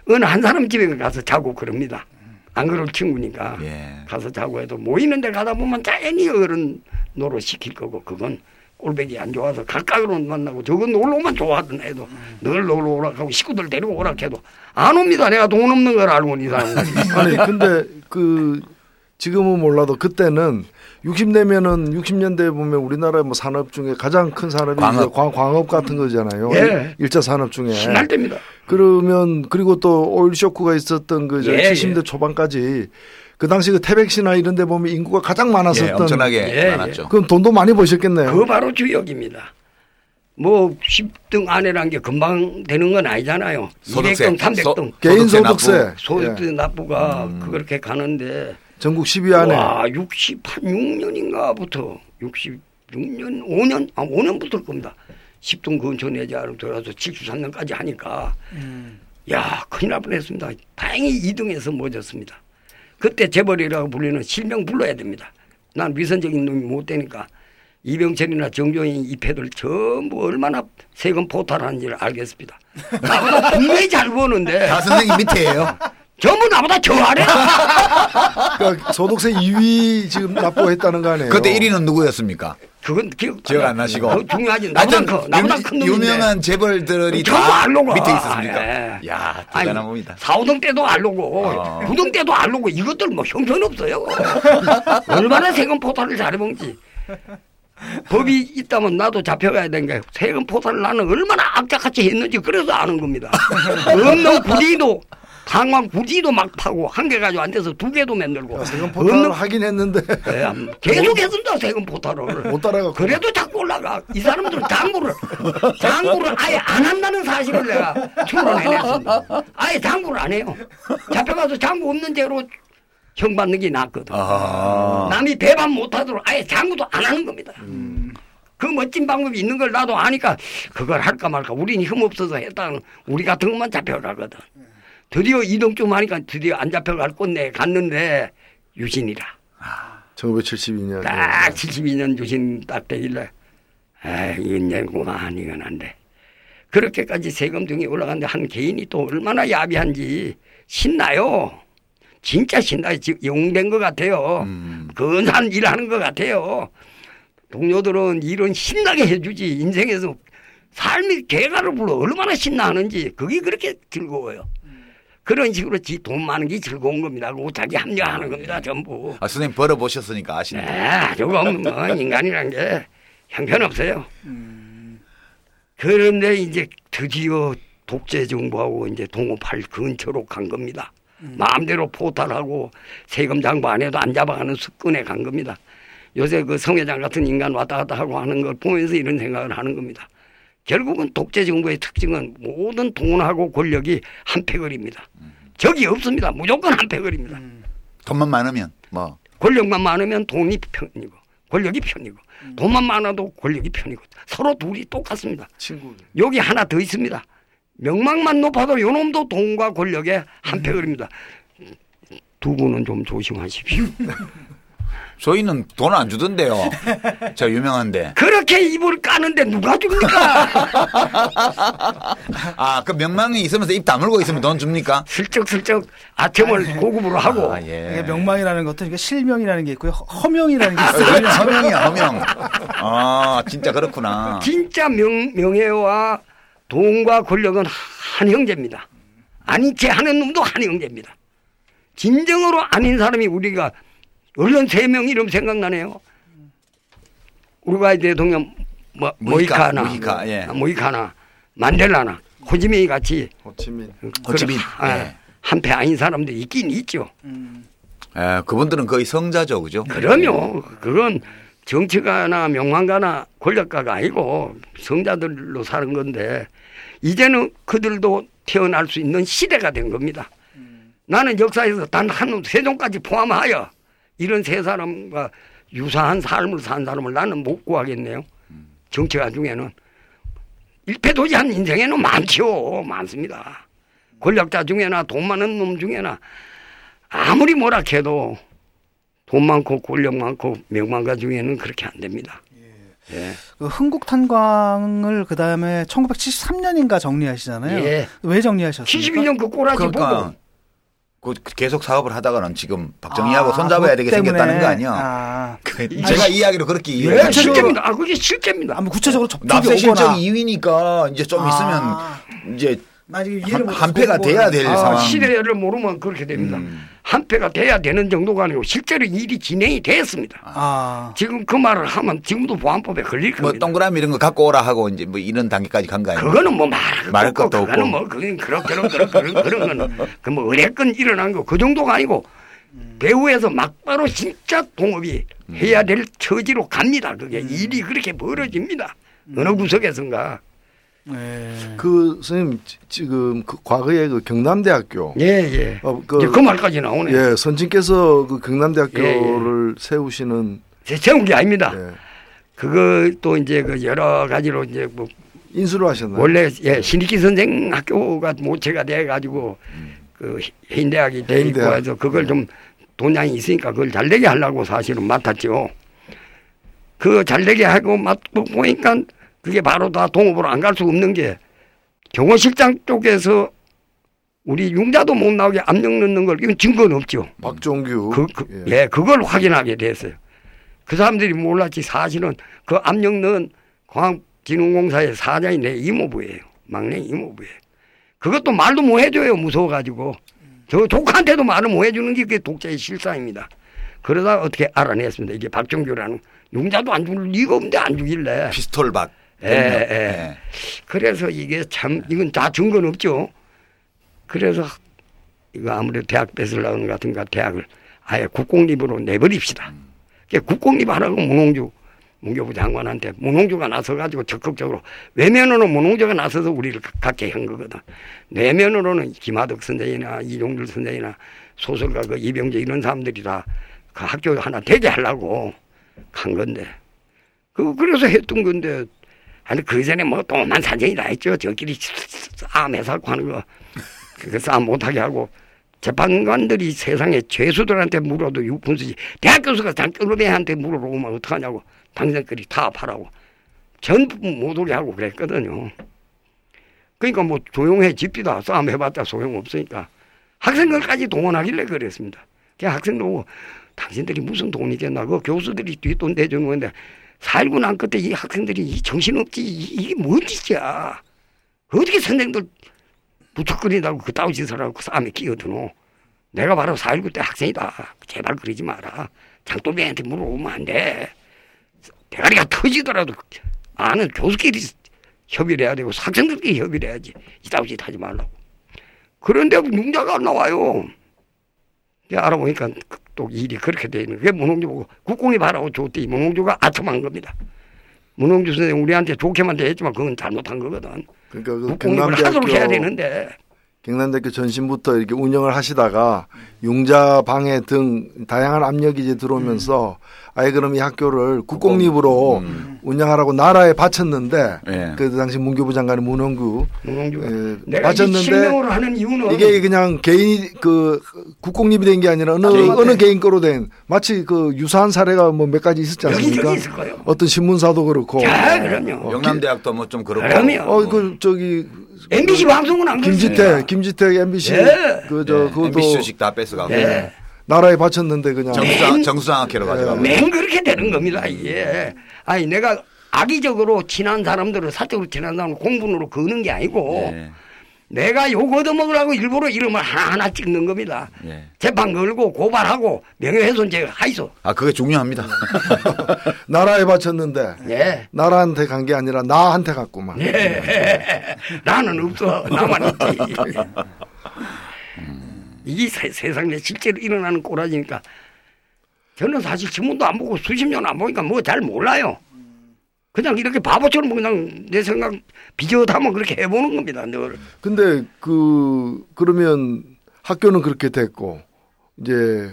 어느 한 사람 집에 가서 자고 그럽니다. 안 그럴 친구니까 예. 가서 자고 해도 모이는 데 가다 보면 자연히 어른 노릇 시킬 거고 그건 꼴배기 안 좋아서 가까이로 만나고 저건 놀러 오면 좋아하던 애도 늘 놀러 오락하고 식구들 데리고 오락해도 안 옵니다. 내가 돈 없는 걸 알고 이 사람은. [laughs] 아니 근데 그 지금은 몰라도 그때는 60대면은 60년대 보면 우리나라 뭐 산업 중에 가장 큰 산업이 광업. 광, 광업 같은 거잖아요. 예. 일자 산업 중에. 신날 때입니다 그러면 그리고 또 오일 쇼크가 있었던 그 예, 70대 예. 초반까지 그 당시 그 태백시나 이런 데 보면 인구가 가장 예, 많았었던 엄청나게 예, 많았죠. 그럼 돈도 많이 버셨겠네요. 그거 바로 주역입니다 뭐 10등 안에란 게 금방 되는 건 아니잖아요. 소득세. 200등, 300등 소- 개인 소득세 소득세 납부. 소득 예. 납부가 음. 그렇게 가는데 전국 10위 안에 와 68, 6년인가부터 66년 5년 아 5년부터 겁니다. 10등 근처 내자로 들어서 73년까지 하니까 야 큰일 날 뻔했습니다. 다행히 2등에서 멎었습니다. 그때 재벌이라고 불리는 실명 불러야 됩니다. 난 위선적인 놈이 못 되니까 이병철이나 정종인 이 패들 전부 얼마나 세금 포탈하는지를 알겠습니다. 나보다 분명히 잘 버는데 다 선생님 밑에예요. [laughs] 전부 나보다 저 아래. [laughs] 그러니까 소득세 2위 지금 납부했다는 거 아니에요. 그때 1위는 누구였습니까? 그건 기억, 기억 안 나시고. 그거 중요하지. 나보다 커. 나보다 유- 큰 놈인데. 유명한 재벌들이 전부 다 알로고. 밑에 있었습니까? 아, 예. 야 대단한 겁니다. 4, 5등 때도 알로고, 아. 9등 때도 알로고, 이것들 뭐 형편없어요. [laughs] 얼마나 세금 포탈을 잘해먹지. 법이 있다면 나도 잡혀가야 되는 게 세금 포탈을 나는 얼마나 악착같이 했는지 그래서 아는 겁니다. [laughs] 없는 구디도 방황 구디도 막 파고 한 개 가지고 안 돼서 두 개도 만들고 세금 포탈을 하긴 했는데 예, 계속 했습니다 세금 포탈을 [laughs] 못 따라가. 그래도 자꾸 올라가. 이 사람들은 장부를, 장부를 아예 안 한다는 사실을 내가 추론해냈습니다. 아예 장부를 안 해요. 잡혀가서 장부 없는 죄로 형 받는 게 낫거든. 아. 남이 배반 못하도록 아예 장부도 안 하는 겁니다. 그 멋진 방법이 있는 걸 나도 아니까 그걸 할까 말까. 우린 힘 없어서 했다는 우리 같은 것만 잡혀가거든. 드디어 이동쯤 하니까 드디어 안 잡혀갈 꼰대 갔는데 유신이라. 1972년. 딱 72년 유신 딱 되길래 아 이건 얘구만 이건 안 돼. 그렇게까지 세금 등이 올라갔는데 한 개인이 또 얼마나 야비한지 신나요. 진짜 신나요. 지금 영된 것 같아요. 음. 근사한 일 하는 것 같아요. 동료들은 일은 신나게 해주지. 인생에서 삶이 개가를 불러 얼마나 신나하는지 그게 그렇게 즐거워요. 그런 식으로 지 돈 많은 게 즐거운 겁니다. 그리고 자기 합리화하는 겁니다. 전부. 아, 선생님 벌어보셨으니까 아시네. 네, 조금 뭐 인간이란 게 형편없어요. 그런데 이제 드디어 독재 정부하고 이제 동업할 근처로 간 겁니다. 마음대로 포탈하고 세금 장부 안 해도 안 잡아가는 습관에 간 겁니다. 요새 그 성회장 같은 인간 왔다 갔다 하고 하는 걸 보면서 이런 생각을 하는 겁니다. 결국은 독재 정부의 특징은 모든 돈하고 권력이 한패거리입니다. 적이 없습니다. 무조건 한패거리입니다. 돈만 많으면 뭐 권력만 많으면 돈이 편이고 권력이 편이고 돈만 많아도 권력이 편이고 서로 둘이 똑같습니다. 친구. 여기 하나 더 있습니다. 명망만 높아도 요놈도 돈과 권력의 한패거리입니다. 두 분은 좀 조심하십시오. [laughs] 저희는 돈 안 주던데요. 저 유명한데. 그렇게 입을 까는데 누가 줍니까? [laughs] 아, 그 명망이 있으면서 입 다물고 있으면 돈 줍니까? 슬쩍슬쩍 아첨을 고급으로 하고 아, 예. 이게 명망이라는 것도 이게 실명이라는 게 있고요. 허- 허명이라는 게 있어요. 허명, 허명이야, 허명. 아, 진짜 그렇구나. 진짜 명, 명예와 돈과 권력은 한 형제입니다. 아닌 체 하는 놈도 한 형제입니다. 진정으로 아닌 사람이 우리가 언론 세명 이름 생각나네요. 우루과이 대통령 뭐, 무히카, 모이카나, 무히카, 예. 모이카나, 만델라나, 호지민이 같이 호치민. 호치민, 그런, 아, 예. 한패 아닌 사람들이 있긴 있죠. 예, 그분들은 거의 성자죠, 그죠? 그럼요. 그건 정치가나 명망가나 권력가가 아니고 성자들로 사는 건데 이제는 그들도 태어날 수 있는 시대가 된 겁니다. 나는 역사에서 단한 놈, 세종까지 포함하여 이런 세 사람과 유사한 삶을 산 사람을 나는 못 구하겠네요. 정치가 중에는 일패도지한 인생에는 많지요. 많습니다. 권력자 중에나 돈 많은 놈 중에나 아무리 뭐라 해도 돈 많고 권력 많고 명망가 중에는 그렇게 안 됩니다. 예. 그 흥국 탄광을 그 다음에 1973년인가 정리하시잖아요. 예. 왜 정리하셨습니까? 72년 그 꼬라지 그러니까 보고 그 계속 사업을 하다가는 지금 박정희하고 손잡아야 그것 되게. 생겼다는 거 아니야? 아, 그 제가 이야기로 그렇게 예, 이해해요. 구체적으로- 실제입니다. 아, 그게 실제입니다. 아무 구체적으로 접촉이 납세. 실적 2위니까 이제 좀 아. 있으면 이제 나 지금 한- 한패가 돼야 될 아, 상황. 시대를 모르면 그렇게 됩니다. 음. 한패가 돼야 되는 정도가 아니고 실제로 일이 진행이 됐습니다. 아, 지금 그 말을 하면 지금도 보안법에 걸릴 뭐 겁니다. 동그라미 이런 거 갖고 오라 하고 이제 뭐 이런 단계까지 간 거 아니에요? 그거는 뭐 말할 말할 것도 없고 그거는 없고. 뭐 그건 그런 그런 그런 그런 그런 거는 [laughs] 그뭐 의뢰건 일어난 거 그 정도가 아니고 배후에서 막바로 진짜 동업이 해야 될 처지로 갑니다. 그게 일이 그렇게 벌어집니다. 어느 구석에선가. 네. 그 선생님 지- 지금 그 과거에 그 경남대학교 예, 예. 어, 이제 그 말까지 나오네. 예 선진께서 그 경남대학교를 세우시는 제 세운 게 아닙니다. 예, 그것도 이제 그 여러 가지로 이제 뭐 인수를 하셨나요? 원래 예, 신익기 선생 학교가 모체가 돼 가지고 그 해인대학이 돼 있고. 해서 그걸 좀 돈량이 있으니까 그걸 잘 되게 하려고 사실은 맡았죠. 그 잘 되게 하고 맡고 보니까 그게 바로 다 동업으로 안 갈 수 없는 게 경호실장 쪽에서 우리 융자도 못 나오게 압력 넣는 걸 이건 증거는 없죠. 박종규 그, 그, 예. 예. 그걸 확인하게 됐어요. 그 사람들이 몰랐지 사실은 그 압력 넣은 광진흥공사의 사장이 내 이모부예요. 막내 이모부예요. 그것도 말도 못 해줘요. 무서워가지고. 저 조카한테도 말을 못 해주는 게 그게 독재의 실상입니다. 그러다 어떻게 알아냈습니다. 이게 박정규라는 융자도 안 죽을 리가 없는데 안 죽일래. 피스톨 박. 예, 예. 그래서 이게 참 이건 다 증거는 없죠. 그래서 이거 아무래도 대학 뺏으려는 것 같은가 대학을 아예 국공립으로 내버립시다. 그게 국공립 하라고 문홍주 문교부 장관한테 문홍주가 나서가지고 적극적으로 외면으로 문홍주가 나서서 우리를 가- 갖게 한 거거든. 내면으로는 김하덕 선생이나 이종률 선생이나 소설가 그 이병재 이런 사람들이 다 그 학교 하나 되게 하려고 한 건데 그 그래서 했던 건데 아니 그 전에 뭐 또만 사정이다 했죠. 저끼리 싸움해서 하는 거. 그거 싸움 못하게 하고. 재판관들이 세상에 죄수들한테 물어도 육분수지. 대학 교수가 장ቅ르배한테 물어보면 어떡하냐고. 당신들이 타압하라고. 전부 못 오게 하고 그랬거든요. 그러니까 뭐 조용해 집디다. 싸움 해봤자 소용없으니까. 학생들까지 동원하길래 그랬습니다. 그 학생도 당신들이 무슨 돈이 겠나. 그 교수들이 뒷돈 대주는 건데 살고 난 끝에 이 학생들이 이 정신없지 이- 이게 뭔 짓이야. 어떻게 선생들 부쩍거린다고 그따위 짓을 하고 그 싸움에 끼어드노. 내가 바로 4.19때 학생이다. 제발 그러지 마라. 장도비한테 물어보면 안 돼. 대가리가 터지더라도 아는 교수끼리 협의를 해야 되고 학생들끼리 협의를 해야지. 이따위 짓 하지 말라고. 그런데 융자가 안 나와요. 이제 알아보니까 그- 또 일이 그렇게 돼 있는. 그게 문홍주 보고 국공이 바라고 줬더니 문홍주가 아첨한 겁니다. 문홍주 선생 우리한테 좋게만 대했지만 그건 잘못한 거거든. 그러니까 그 국공립을 하도록 해야 되는데 경남대학교 전신부터 이렇게 운영을 하시다가 융자 방해 등 다양한 압력이 이제 들어오면서 아예 그럼 이 학교를 국공립으로 음. 운영하라고 나라에 바쳤는데 예. 그 당시 문교부 장관이 문홍구 예, 바쳤는데 실명으로 하는 이유는 이게 그냥 개인이 그 국공립이 된 게 아니라 어느 맞아요. 어느 개인 거로 된 마치 그 유사한 사례가 뭐 몇 가지 있었지 않습니까? 여기저기 있을 거예요. 어떤 신문사도 그렇고 자, 그럼요. 영남대학도 뭐 좀 그렇고. 그럼요. 어 그 저기 MBC 방송은 안 김지태. 김지태 MBC 예. 그저 예, 그것도 MBC 주식 다 뺏어가고. 예. 나라에 바쳤는데 그냥 정수장, 정수장학회로 가져가고. 맨 그렇게 되는 겁니다, 이게. 아니, 내가 악의적으로 친한 사람들을 사적으로 친한 사람을 공분으로 거는 게 아니고 예. 내가 욕 얻어먹으라고 일부러 이름을 하나하나 찍는 겁니다. 예. 재판 걸고 고발하고 명예훼손죄가 하이소. 아, 그게 중요합니다. [laughs] 나라에 바쳤는데 예. 나라한테 간 게 아니라 나한테 갔구만. 예. [laughs] 나는 없어. 나만 있지. 이게 세, 세상에 실제로 일어나는 꼬라지니까 저는 사실 신문도 안 보고 수십 년 안 보니까 뭐 잘 몰라요. 그냥 이렇게 바보처럼 그냥 내 생각 비젓하면 그렇게 해보는 겁니다. 늘. 근데 그 그러면 학교는 그렇게 됐고 이제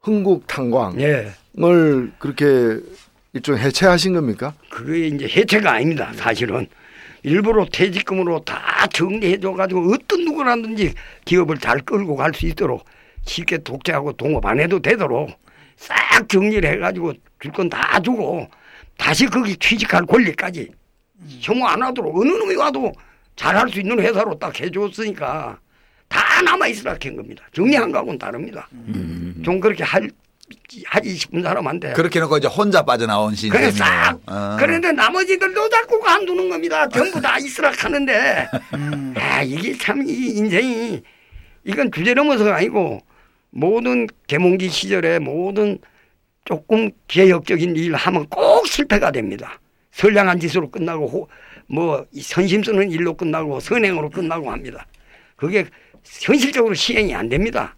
흥국 탄광을 예. 그렇게 일종 해체하신 겁니까? 그게 이제 해체가 아닙니다. 사실은 일부러 퇴직금으로 다 정리해줘가지고 어떤 누구라든지 기업을 잘 끌고 갈 수 있도록 쉽게 독재하고 동업 안 해도 되도록 싹 정리를 해가지고 줄 건 다 주고 다시 거기 취직할 권리까지 혐오 안 하도록 어느 놈이 와도 잘할 수 있는 회사로 딱 해줬으니까 다 남아 있으라 한 겁니다. 정리한 거하고는 다릅니다. 좀 그렇게 할 하기 싶은 사람한테 그렇게 놓고 이제 혼자 빠져나온 그래 신세네요. 싹 어. 그런데 나머지들도 자꾸 간두는 겁니다. 전부 다 있으라 하는데 [laughs] 아 이게 참 이 인생이 이건 주제 넘어서가 아니고 모든 개몽기 시절에 모든 조금 개혁적인 일 하면 꼭 실패가 됩니다. 선량한 짓으로 끝나고 호, 뭐 선심 쓰는 일로 끝나고 선행으로 끝나고 합니다. 그게 현실적으로 시행이 안 됩니다.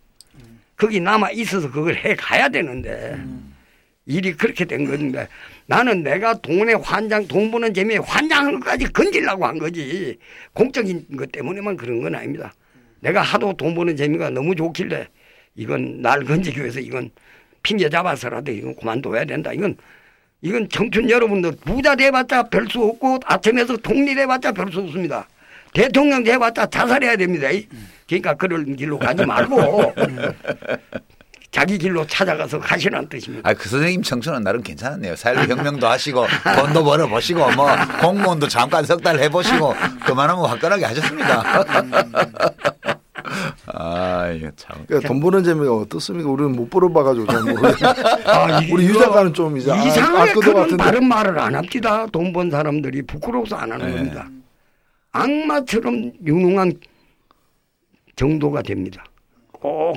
거기 남아 있어서 그걸 해 가야 되는데 일이 그렇게 된 건데 나는 내가 돈에 환장 돈 버는 재미에 환장한 것까지 건질라고 한 거지 공적인 것 때문에만 그런 건 아닙니다. 내가 하도 돈 버는 재미가 너무 좋길래 이건 날 건지기 위해서 이건 핑계 잡아서라도 이건 그만둬야 된다. 이건 이건 청춘 여러분들 부자 돼봤자 별 수 없고 아침에서 통일해봤자 별 수 없습니다. 대통령 돼봤자 자살해야 됩니다. 그러니까 그런 길로 가지 말고 [laughs] 자기 길로 찾아가서 가시라는 뜻입니다. 아, 그 선생님 청춘은 나름 괜찮았네요. 사회적 혁명도 하시고, 돈도 벌어보시고, 뭐, 공무원도 잠깐 석 달 해보시고, 그만하면 화끈하게 하셨습니다. 아, 이거 참. 그러니까 돈 버는 재미가 어떻습니까? 우리는 못 벌어봐가지고 잘. [laughs] 아, 우리 유 작가는 좀 이제 알- 이상하게 그런 같은데. 바른 말을 안 합니다. 돈 번 사람들이 부끄러워서 안 하는 네. 겁니다. 악마처럼 유능한 정도가 됩니다. 꼭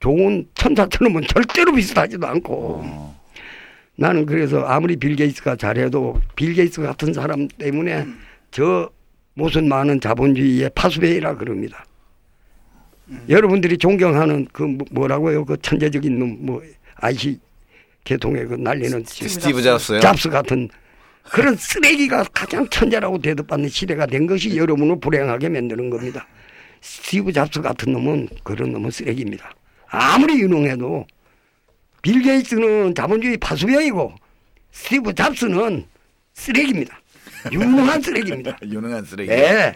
좋은 천사처럼은 절대로 비슷하지도 않고 어. 나는 그래서 아무리 빌 게이츠가 잘해도 빌 게이츠 같은 사람 때문에 저 무슨 많은 자본주의의 파수병이라 그럽니다. 여러분들이 존경하는 그 뭐- 뭐라고요? 그 천재적인 놈 뭐 IC 계통에 그 날리는 스티브 잡스요? 잡스 같은 그런 쓰레기가 가장 천재라고 대접받는 시대가 된 것이 여러분을 불행하게 만드는 겁니다. 스티브 잡스 같은 놈은 그런 놈은 쓰레기입니다. 아무리 유능해도 빌 게이츠는 자본주의 파수병이고 스티브 잡스는 쓰레기입니다. 유능한 쓰레기입니다. [laughs] 유능한 쓰레기. 예.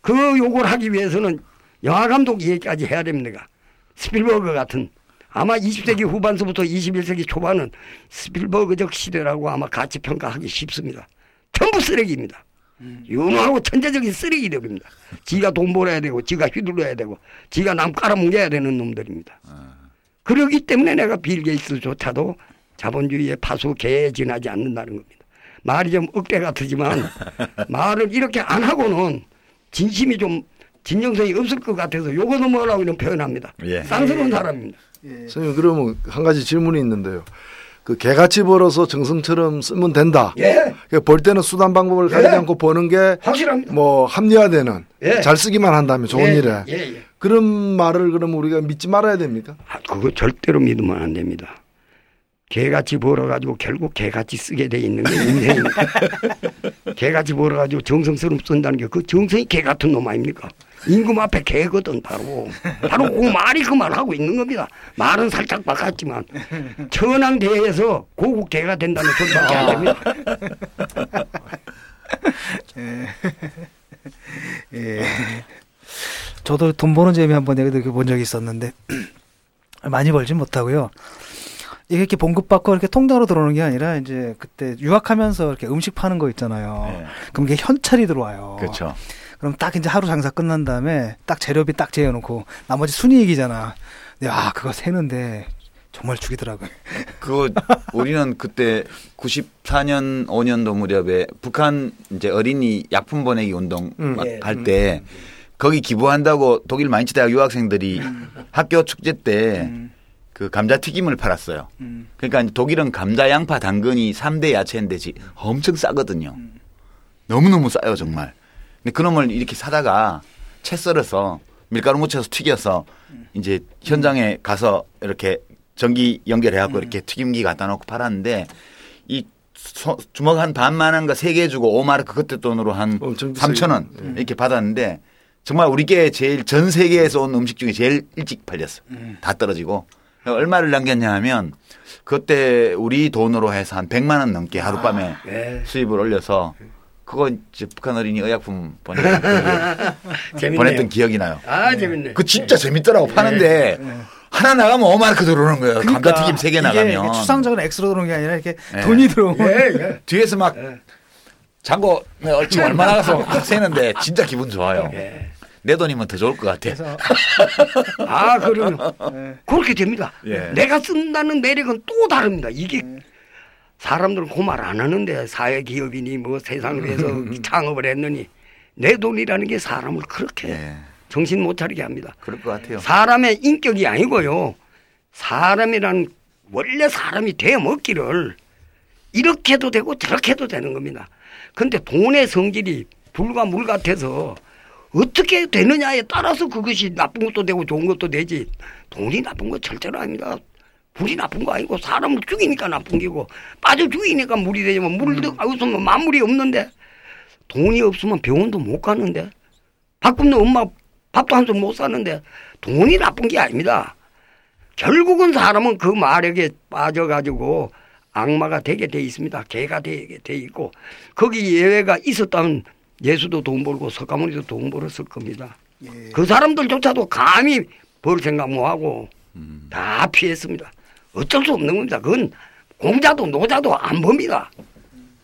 그 요걸 하기 위해서는 영화 감독 얘기까지 해야 됩니다. 스필버그 같은 아마 20세기 후반서부터 21세기 초반은 스필버그적 시대라고 아마 가치 평가하기 쉽습니다. 전부 쓰레기입니다. 유능하고 천재적인 쓰레기들입니다. 지가 돈 벌어야 되고, 지가 휘둘러야 되고, 지가 남 깔아뭉개야 되는 놈들입니다. 그러기 때문에 내가 빌 게이츠조차도 자본주의의 파수 개에 지나지 않는다는 겁니다. 말이 좀 억대 같으지만 [laughs] 말을 이렇게 안 하고는 진심이 좀 진정성이 없을 것 같아서 요거는 뭐라고 이런 표현합니다. 예. 쌍스러운 사람입니다. 선생님 그러면 한 가지 질문이 있는데요. 그 개같이 벌어서 정성처럼 쓰면 된다. 예. 그벌 때는 수단 방법을 가리지 예. 않고 버는 게 확실합니다. 뭐 합리화되는 예. 잘 쓰기만 한다면 좋은 예, 일에 예, 예. 그런 말을 그럼 우리가 믿지 말아야 됩니까? 아, 그거 절대로 믿으면 안 됩니다. 개같이 벌어가지고 결국 개같이 쓰게 돼 있는 게 인생입니다. [laughs] 개같이 벌어가지고 정성스러움 쓴다는 게 그 정성이 개 같은 놈 아닙니까? 임금 앞에 개거든 바로 바로 그 말이 그 말하고 있는 겁니다. 말은 살짝 바꿨지만 천황대에서 고국 개가 된다는 소리밖에 안 됩니다. 예. 저도 돈 버는 재미 한번 내가 느껴본 적이 있었는데 [clears throat] 많이 벌진 못하고요. 이게 이렇게 봉급받고 이렇게 통장으로 들어오는 게 아니라 이제 그때 유학하면서 이렇게 음식 파는 거 있잖아요. 네. 그럼 이게 현찰이 들어와요. 그렇죠. 그럼 딱 이제 하루 장사 끝난 다음에 딱 재료비 딱 재워놓고 나머지 순이익이잖아. 근데 아 그거 세는데 정말 죽이더라고요. [laughs] 그 우리는 그때 94년 5년도 무렵에 북한 이제 어린이 약품 보내기 운동 음. 막 예. 할때 거기 기부한다고 독일 마인츠 대학 유학생들이 학교 축제 때 그 감자 튀김을 팔았어요. 음. 그러니까 독일은 감자, 양파, 당근이 3대 야채인데 지- 엄청 싸거든요. 너무너무 싸요, 정말. 근데 그놈을 이렇게 사다가 채 썰어서 밀가루 묻혀서 튀겨서 이제 현장에 가서 이렇게 전기 연결해갖고 이렇게 튀김기 갖다 놓고 팔았는데 이 소- 주먹 한 반만 한 거 세 개 주고 5마르크 그때 돈으로 한 비싸게. 3천 원 이렇게 받았는데 정말 우리께 제일 전 세계에서 온 음식 중에 제일 일찍 팔렸어. 다 떨어지고 얼마를 남겼냐 하면 그때 우리 돈으로 해서 한 100만 원 넘게 하룻밤에 예. 수입을 올려서 그거 이제 북한 어린이 의약품 [laughs] 보냈던, 기억이 나요. 아 재밌네. 그 진짜 재밌더라고 파는데 하나 나가면 5마르크 들어오는 거예요. 감자튀김 세개 그러니까 이게 나가면. 추상적인 X로 들어오는 게 아니라 이렇게 예. 돈이 들어오면 예, 예. 뒤에서 막 예. 잔고 얼추 얼마 나 가서 확 세는데 진짜 기분 좋아요. 예. 내 돈이면 더 좋을 것 같아. 아, 그러면 [laughs] 예. 그렇게 됩니다. 예. 내가 쓴다는 매력은 또 다릅니다. 이게 사람들은 그 말 안 하는데 사회 기업이니 뭐 세상을 위해서 [laughs] 창업을 했느니 내 돈이라는 게 사람을 그렇게 예. 정신 못 차리게 합니다. 그럴 것 같아요. 사람의 인격이 아니고요. 사람이란 원래 사람이 되어 먹기를 이렇게도 되고 저렇게도 되는 겁니다. 근데 돈의 성질이 불과 물 같아서 어떻게 되느냐에 따라서 그것이 나쁜 것도 되고 좋은 것도 되지 돈이 나쁜 거 절대로 아닙니다. 불이 나쁜 거 아니고 사람을 죽이니까 나쁜 게고 빠져 죽이니까 물이 되지만 물도 음. 없으면 만물이 없는데 돈이 없으면 병원도 못 가는데 밥 굶는 엄마 밥도 한술못 사는데 돈이 나쁜 게 아닙니다. 결국은 사람은 그 마력에 빠져가지고 악마가 되게 돼 있습니다. 개가 되게 돼 있고 거기 예외가 있었다면 예수도 돈 벌고 석가모니도 돈 벌었을 겁니다. 예. 그 사람들조차도 감히 벌 생각 못 하고 다 피했습니다. 어쩔 수 없는 겁니다. 그건 공자도 노자도 안 봅니다.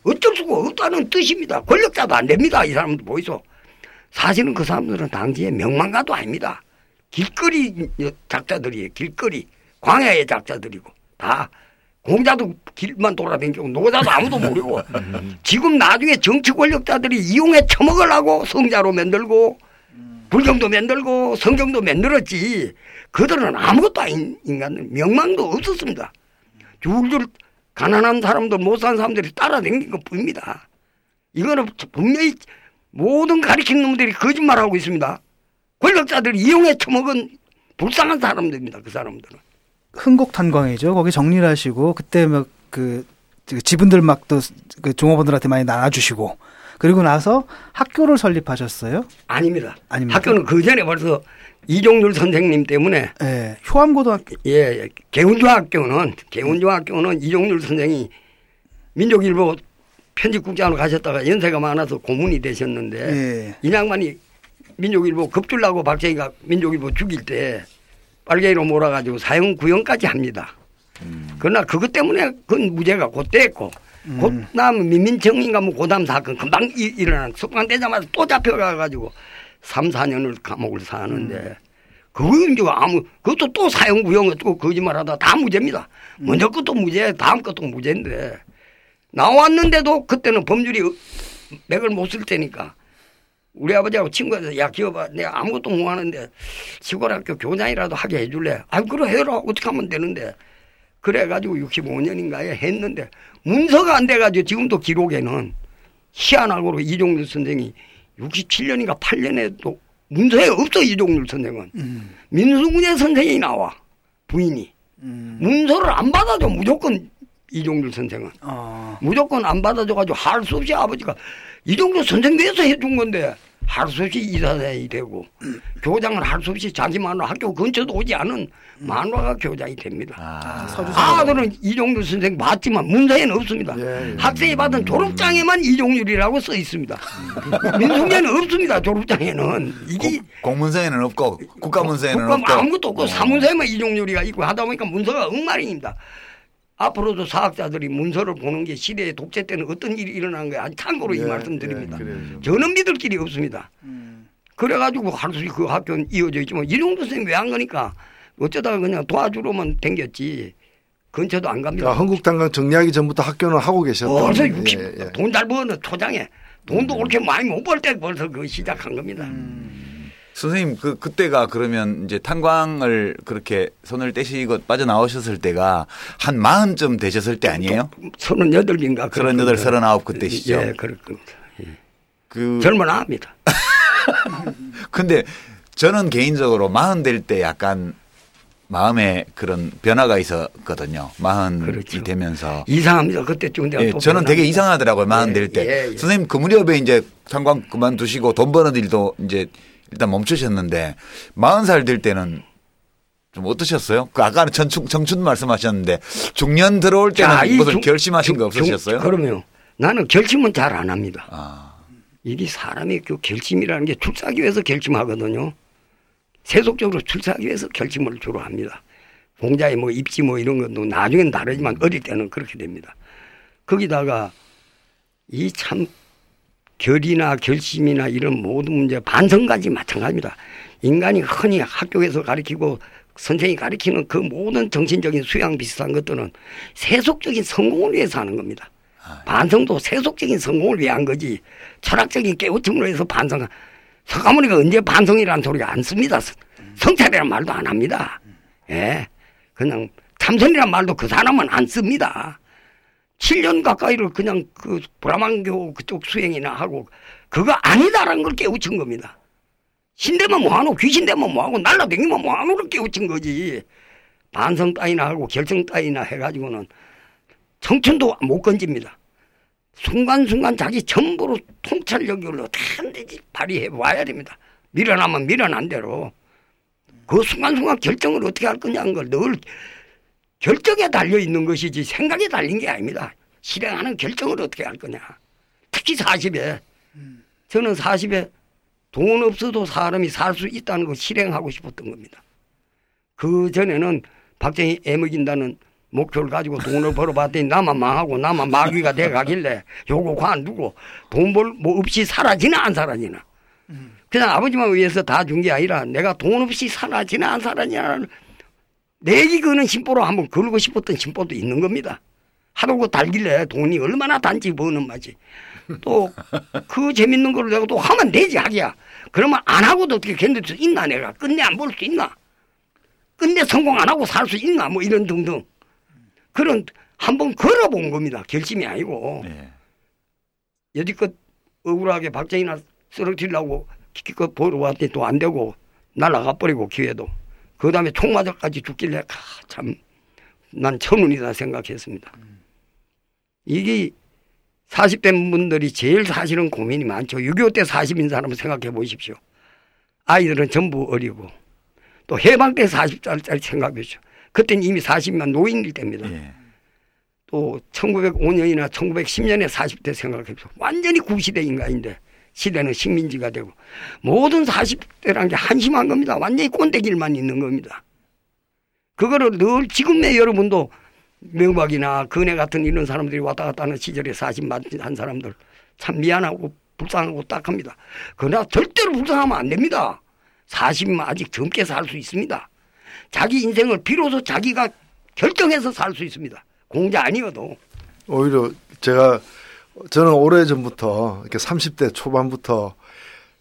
어쩔 수가 없다는 뜻입니다. 권력자도 안 됩니다. 이 사람들 보이소. 사실은 그 사람들은 당시에 명망가도 아닙니다. 길거리 작자들이에요. 길거리 광야의 작자들이고 다 공자도 길만 돌아다니고 노자도 아무도 모르고 [laughs] 지금 나중에 정치 권력자들이 이용해 처먹으려고 성자로 만들고 불경도 만들고 성경도 만들었지 그들은 아무것도 아닌 인간들 명망도 없었습니다. 줄줄 가난한 사람들 못 사는 사람들이 따라다니는 것 뿐입니다. 이거는 분명히 모든 가리킨 놈들이 거짓말하고 있습니다. 권력자들이 이용해 처먹은 불쌍한 사람들입니다. 그 사람들은. 흥곡탄광이죠. 거기 정리를 하시고 그때 막 그 지분들 막 또 그 종업원들한테 많이 나눠주시고 그리고 나서 학교를 설립하셨어요. 아닙니다. 아닙니까? 학교는 그 전에 벌써 이종률 선생님 때문에 예, 효암고등학교 예, 예. 개운중학교는 개운중학교는 이종률 선생이 민족일보 편집국장으로 가셨다가 연세가 많아서 고문이 되셨는데 예. 이 양반이 민족일보 급줄라고 박정희가 민족일보 죽일 때 빨갱이로 몰아가지고 사형 구형까지 합니다. 그러나 그것 때문에 그건 무죄가 곧됐고 곧다음 민민청인가 뭐 고담 사건 금방 이- 일어난 석방되자마자 또 잡혀가가지고 3, 4년을 감옥을 사는데 그거 이제 아무 그것도 또 사형 구형 어쩌고 거짓말하다 다 무죄입니다. 먼저 것도 무죄, 다음 것도 무죄인데 나왔는데도 그때는 법률이 맥을 못쓸 때니까 우리 아버지하고 친구한테 야 기어봐. 내가 아무것도 못 하는데 시골 학교 교장이라도 하게 해줄래? 아 그래 해라. 어떻게 하면 되는데 그래가지고 65년인가에 했는데 문서가 안 돼가지고 지금도 기록에는 희한하고로 이종률 선생이 67년인가 8년에도 문서에 없어 이종률 선생은. 민수문예 선생이 나와 부인이. 문서를 안 받아줘 무조건 이종률 선생은. 어, 무조건 안 받아줘가지고 할 수 없이 아버지가 이 정도 선생 위해서 해준 건데 할 수 없이 이사장이 되고 교장을 할수 없이 자기 마누라 학교 근처도 오지 않은 마누라가 교장이 됩니다. 아, 아들은 이종률 선생 맞지만 문서에는 없습니다. 예, 예. 학생이 받은 졸업장에만 이종률이라고 써 있습니다. [laughs] 민속에는 없습니다. 졸업장에는 이게 공문서에는 없고 국가문서에는 국가 없고 아무것도 없고 어. 사문서에만 이종률이가 있고 하다 보니까 문서가 엉망입니다. 앞으로도 사학자들이 문서를 보는 게 시대의 독재 때는 어떤 일이 일어나는 거야. 참고로 이 예, 말씀 드립니다. 예, 그래요. 저는 믿을 길이 없습니다. 그래가지고 할수 있고 그 학교는 이어져 있지만 이종도 선생님 왜 안 가니까 어쩌다가 그냥 도와주러만 댕겼지 근처도 안 갑니다. 그러니까 한국단강 정리하기 전부터 학교는 하고 계셨던. 벌써 예, 60, 예. 돈잘 버는 초장에 돈도 그렇게 많이 못 벌 때 벌써 그 시작한 겁니다. 선생님 그 그때가 그러면 이제 탄광을 그렇게 손을 떼시고 빠져나오셨을 때가 한 마흔쯤 되셨을 때 아니에요? 서른 여덟인가 서른 여덟, 서른 아홉 그때시죠? 예, 그럴 겁니다. 그 젊어나 합니다. [laughs] 근데 저는 개인적으로 마흔 될 때 약간 마음에 그런 변화가 있었거든요. 마흔이 그렇죠. 되면서. 이상합니다. 그때쯤 내가 예, 또 저는 되게. 이상하더라고요. 마흔 예, 될 때. 예, 예. 선생님 그 무렵에 이제 탄광 그만두시고 돈 버는 일도 이제 일단 멈추셨는데 마흔 살될 때는 좀 어떠셨어요? 그 아까는 전춘, 청춘 말씀하셨는데 중년 들어올 때는 자, 무슨 중- 결심하신 거 중- 없으셨어요? 그러면 나는 결심은 잘 안 합니다. 아, 이게 사람이 그 결심이라는 게 출사하기 위해서 결심하거든요. 세속적으로 출사하기 위해서 결심을 주로 합니다. 공자의 뭐 입지 뭐 이런 것도 나중엔 다르지만 어릴 때는 그렇게 됩니다. 거기다가 이 참 결이나 결심이나 이런 모든 문제 반성까지 마찬가지입니다. 인간이 흔히 학교에서 가르치고 선생이 가르치는 그 모든 정신적인 수양 비슷한 것들은 세속적인 성공을 위해서 하는 겁니다. 반성도 세속적인 성공을 위한 거지 철학적인 깨우침을 위해서 반성. 석가모니가 언제 반성이라는 소리가 안 씁니다. 성찰이란 말도 안 합니다. 예. 그냥 참선이란 말도 그 사람은 안 씁니다. 7년 가까이를 그냥 그 브라만교 그쪽 수행이나 하고 그거 아니다라는 걸 깨우친 겁니다. 신되면 뭐하노 귀신 되면 뭐하고 날라다니면 뭐하노를 깨우친 거지. 반성 따위나 하고 결정 따위나 해가지고는 청춘도 못 건집니다. 순간순간 자기 전부로 통찰력을 어떻게든지 발휘해 와야 됩니다. 밀어나면 밀어난 대로 그 순간순간 결정을 어떻게 할 거냐는 걸 늘 결정에 달려 있는 것이지 생각에 달린 게 아닙니다. 실행하는 결정을 어떻게 할 거냐. 특히 40에 저는 40에 돈 없어도 사람이 살 수 있다는 거 실행하고 싶었던 겁니다. 그 전에는 박정희 애먹인다는 목표를 가지고 돈을 벌어봤더니 [laughs] 나만 망하고 나만 마귀가 돼 가길래 요거 관두고 돈 벌 뭐 없이 사라지나 안 사라지나 그냥 아버지만 위해서 다 준 게 아니라 내가 돈 없이 사라지나 안 사라지나 내기 그는 심보로 한번 걸고 싶었던 심보도 있는 겁니다. 하도 그 달길래 돈이 얼마나 단지 버는 맛이. 또 그 [laughs] 재밌는 걸 내가 또 하면 되지 하기야. 그러면 안 하고도 어떻게 견딜 수 있나 내가? 끝내 안 볼 수 있나? 끝내 성공 안 하고 살 수 있나? 뭐 이런 등등. 그런 한번 걸어본 겁니다. 결심이 아니고. 네. 여지껏 억울하게 박정희나 쓰러뜨리려고 기껏 보러 왔더니 또 안 되고 날아가 버리고 기회도 그 다음에 총 맞아까지 죽길래 참 난 천운이다 생각했습니다. 이게 40대 분들이 제일 사실은 고민이 많죠. 6.25 때 40인 사람을 생각해 보십시오. 아이들은 전부 어리고 또 해방 때 40살짜리 생각해 보십시오. 그때는 이미 40만 노인일 때입니다. 예. 또 1905년이나 1910년에 40대 생각해보세요. 완전히 구시대 인간인데 시대는 식민지가 되고 모든 40대라는 게 한심한 겁니다. 완전히 꼰대길만 있는 겁니다. 그거를 늘 지금의 여러분도 명박이나 근혜 같은 이런 사람들이 왔다 갔다 하는 시절에 40한 사람들 참 미안하고 불쌍하고 딱합니다. 그러나 절대로 불쌍하면 안 됩니다. 40은 아직 젊게 살 수 있습니다. 자기 인생을 비로소 자기가 결정해서 살 수 있습니다. 공자 아니어도. 오히려 제가 저는 오래 전부터 이렇게 30대 초반부터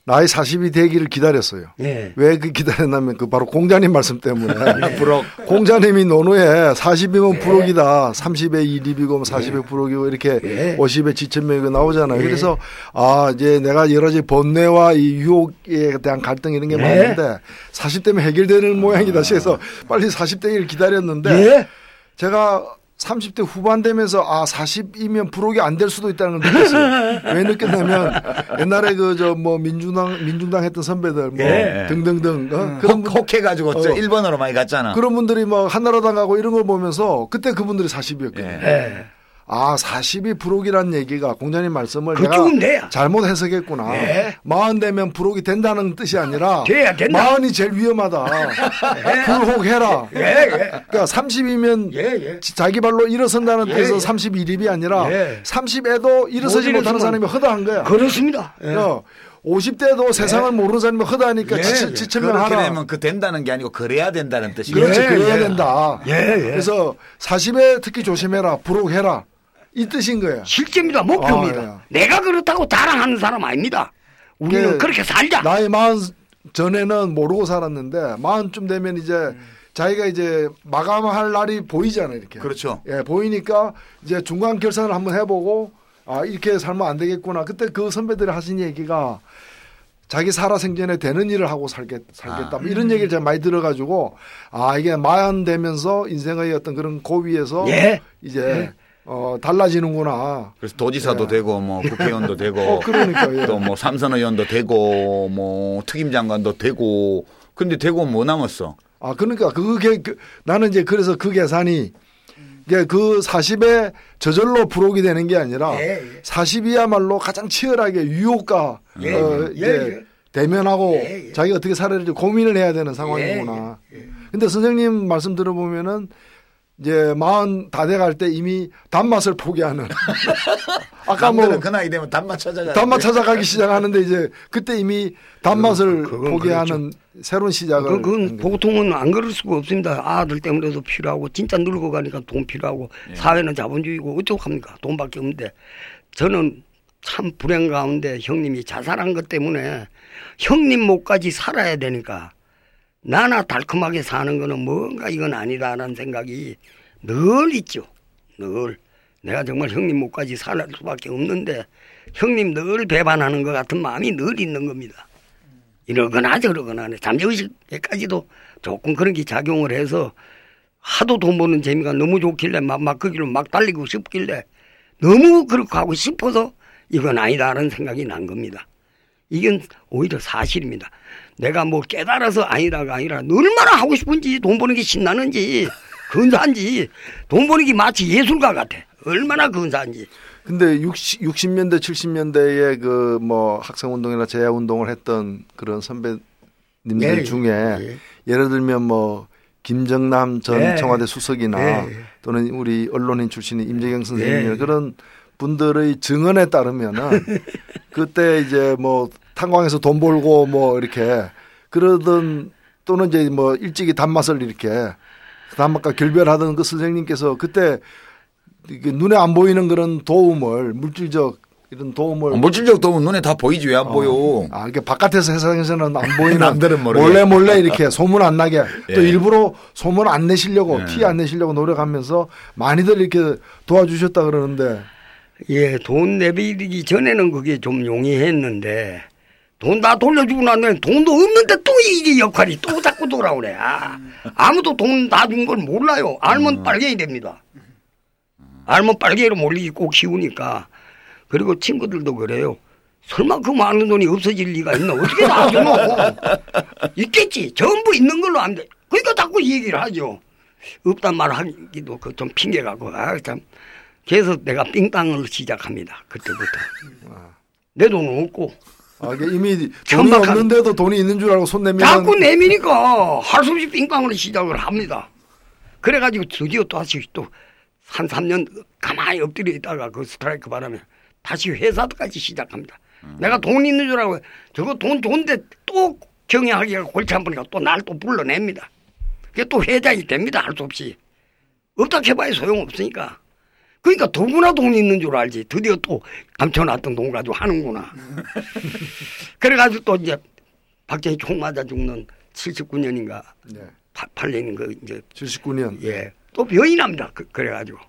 나이 40이 되기를 기다렸어요. 예. 왜그 기다렸냐면 그 바로 공자님 말씀 때문에 [laughs] 부록. 공자님이 논후에 40이면 부록이다. 30에 2립이고 40에 부록이고 이렇게 예. 50에 지천명이고 나오잖아요. 예. 그래서 아 이제 내가 여러 가지 번뇌와 이 유혹에 대한 갈등 이런 게 예. 많은데 40대면 해결되는 모양이다. 그래서 빨리 40대를 기다렸는데 예. 제가 30대 후반 되면서 아 40이면 부록이 안 될 수도 있다는 걸 느꼈어요. [laughs] 왜 느꼈냐면 옛날에 그 저 뭐 민주당 민중당 했던 선배들 뭐 예. 등등등 어? 그런 그런 분 혹해 가지고 저 어. 일본으로 많이 갔잖아. 그런 분들이 뭐 한나라당 가고 이런 걸 보면서 그때 그분들이 40이었거든요. 예. 예. 아 40이 부록이라는 얘기가 공자님 말씀을 내가 돼야. 잘못 해석했구나. 예. 마흔 되면 부록이 된다는 뜻이 아니라. [laughs] 마흔이 제일 위험하다. [laughs] 불혹해라. 예, 예. 그러니까 30이면 예, 예. 자기 발로 일어선다는 예, 뜻에서 예. 31입이 아니라 예. 30에도 일어서지 못 못하는 일어서면- 사람이 허다한 거야. 그렇습니다. 예. 어, 50대도 세상을 모르는 사람이 허다하니까 예, 지- 예. 지천명 그렇게 하라. 되면 그 된다는 게 아니고 그래야 된다는 뜻이죠. 그렇지, 예, 그래야 예. 된다. 예, 예. 그래서 40에 특히 조심해라, 부록해라. 이 뜻인 거야. 실제입니다. 목표입니다. 아, 내가 그렇다고 자랑하는 사람 아닙니다. 우리는 그 그렇게 살자. 나이 마흔 전에는 모르고 살았는데 마흔쯤 되면 이제 자기가 이제 마감할 날이 보이잖아요, 이렇게. 그렇죠. 예, 보이니까 이제 중간 결산을 한번 해보고 아 이렇게 살면 안 되겠구나. 그때 그 선배들이 하신 얘기가 자기 살아 생전에 되는 일을 하고 살겠, 살겠다. 아. 뭐 이런 얘기를 제가 많이 들어가지고 아 이게 마흔 되면서 인생의 어떤 그런 고비에서 예. 이제 어 달라지는구나. 그래서 도지사도 예. 되고 뭐 국회의원도 [laughs] 되고 어 그러니까 예. 또뭐 삼선 의원도 되고 뭐 특임 장관도 되고 근데 되고 뭐 남았어? 아 그러니까 그게 그, 나는 이제 그래서 그 계산이 이게 그 40에 저절로 부록이 되는 게 아니라 예, 예. 40이야말로 가장 치열하게 유혹과 예, 어, 예, 이제 예. 대면하고 예, 예. 자기가 어떻게 살아야 될지 고민을 해야 되는 상황이구나. 근데 선생님 말씀 들어보면은 이제 마흔 다 돼갈 때 이미 단맛을 포기하는. [laughs] 아까 뭐 그 나이 되면 단맛 찾아가. 단맛 찾아가기 시작하는데 이제 그때 이미 단맛을 그건- 그건 포기하는 새로운 시작을. 그- 한 그건. 보통은 안 그럴 수가 없습니다. 아들 때문에도 필요하고 진짜 늙어가니까 돈 필요하고 예. 사회는 자본주의고 어떡합니까? 돈밖에 없는데 저는 참 불행 가운데 형님이 자살한 것 때문에 형님 목까지 살아야 되니까 나나 달콤하게 사는 거는 뭔가 이건 아니다라는 생각이 늘 있죠. 늘 내가 정말 형님 목까지 살 수밖에 없는데 형님 늘 배반하는 것 같은 마음이 늘 있는 겁니다. 이러거나 저러거나 하네. 잠재의식에까지도 조금 그런 게 작용을 해서 하도 돈 버는 재미가 너무 좋길래 막, 막그 길로 막 달리고 싶길래 너무 그렇게 하고 싶어서 이건 아니다라는 생각이 난 겁니다. 이건 오히려 사실입니다. 내가 뭐 깨달아서 아니라가 아니라 얼마나 하고 싶은지 돈 버는 게 신나는지 [laughs] 근사한지 돈 버는 게 마치 예술가 같아. 얼마나 근사한지. 근데 60, 60년대 70년대에 그 뭐 학생 운동이나 재야 운동을 했던 그런 선배님들 예, 중에 예. 예를 들면 뭐 김정남 전 예. 청와대 수석이나 예. 또는 우리 언론인 출신인 임재경 선생님 예. 그런 분들의 증언에 따르면은 [laughs] 그때 이제 뭐 탄광에서 돈 벌고 뭐 이렇게 그러던 또는 이제 뭐 일찍이 단맛을 이렇게 단맛과 결별하던 그 선생님께서 그때 눈에 안 보이는 그런 도움을 물질적 이런 도움을 어, 물질적 도움은 눈에 다 보이지 왜 안 보여? 아, 이게 바깥에서 세상에서는 안 [laughs] 보이는 남들은. 몰래 몰래 이렇게 소문 안 나게 [laughs] 또 예. 일부러 소문 안 내시려고 예. 티안 내시려고 노력하면서 많이들 이렇게 도와주셨다 그러는데 예, 돈 내비리기 전에는 그게 좀 용이했는데 돈 다 돌려주고 나면 돈도 없는데 또 이게 역할이 또 자꾸 돌아오네. 아, 아무도 돈 다 준 걸 몰라요. 알면 빨갱이 됩니다. 알면 빨갱이로 몰리기 꼭 쉬우니까. 그리고 친구들도 그래요. 설마 그 많은 돈이 없어질 리가 있나? 어떻게 다 주노? [laughs] 있겠지. 전부 있는 걸로 안 돼. 그러니까 자꾸 이 얘기를 하죠. 없단 말 하기도 그 좀 핑계 갖고, 아, 참. 그래서 내가 삥땅을 시작합니다. 그때부터. [laughs] 내 돈은 없고. 아, 이게 이미 돈이 없는데도 돈이 있는 줄 알고 손 내면 자꾸 내미니까 할 수 없이 삥땅으로 시작을 합니다. 그래가지고 드디어 또 다시 또 한 3년 가만히 엎드려 있다가 그 스트라이크 바람에 다시 회사까지 시작합니다. 내가 돈 있는 줄 알고 저거 돈 좋은데 또 경영하기가 골치 아프니까 또 날 또 불러냅니다. 그게 또 회장이 됩니다. 할 수 없이. 없다 해봐야 소용없으니까. 그러니까 더구나 돈 있는 줄 알지. 드디어 또 감춰놨던 돈 가지고 하는구나. [laughs] 그래가지고 또 이제 박정희 총 맞아 죽는 79년인가 네. 8년인 그 이제 79년. 예. 또 병이 납니다. 그, 래가지고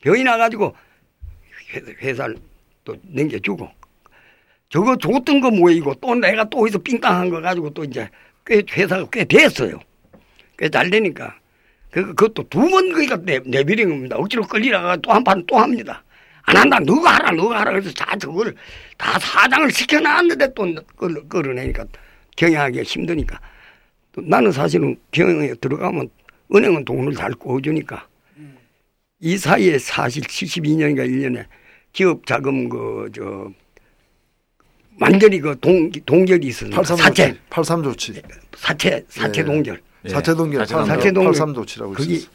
병이 나가지고 회- 회사 를 또 넘겨주고 저거 줬던 거 모이고 또 내가 또 어디서 삥땅한 거 가지고 또 이제 꽤 회사가 꽤 됐어요. 꽤 잘 되니까. 그, 그것도 두 번 그러니까 내, 내비린 겁니다. 억지로 끌리다가 또 한 판 또 합니다. 안 한다. 너가 하라, 너가 하라. 그래서 다 저걸 다 사장을 시켜놨는데 또 끌, 끌어내니까 경영하기가 힘드니까. 또 나는 사실은 경영에 들어가면 은행은 돈을 잘 꿔주니까 이 사이에 사실 72년인가 1년에 기업 자금 그, 저, 완전히 그 동, 동결이 있었는데 83 사채, 조치. 83 조치. 사채, 사채 예. 동결. 예. 사채 동결. 사채 동결. 사채 동결. 83 조치라고 그게 있었어요.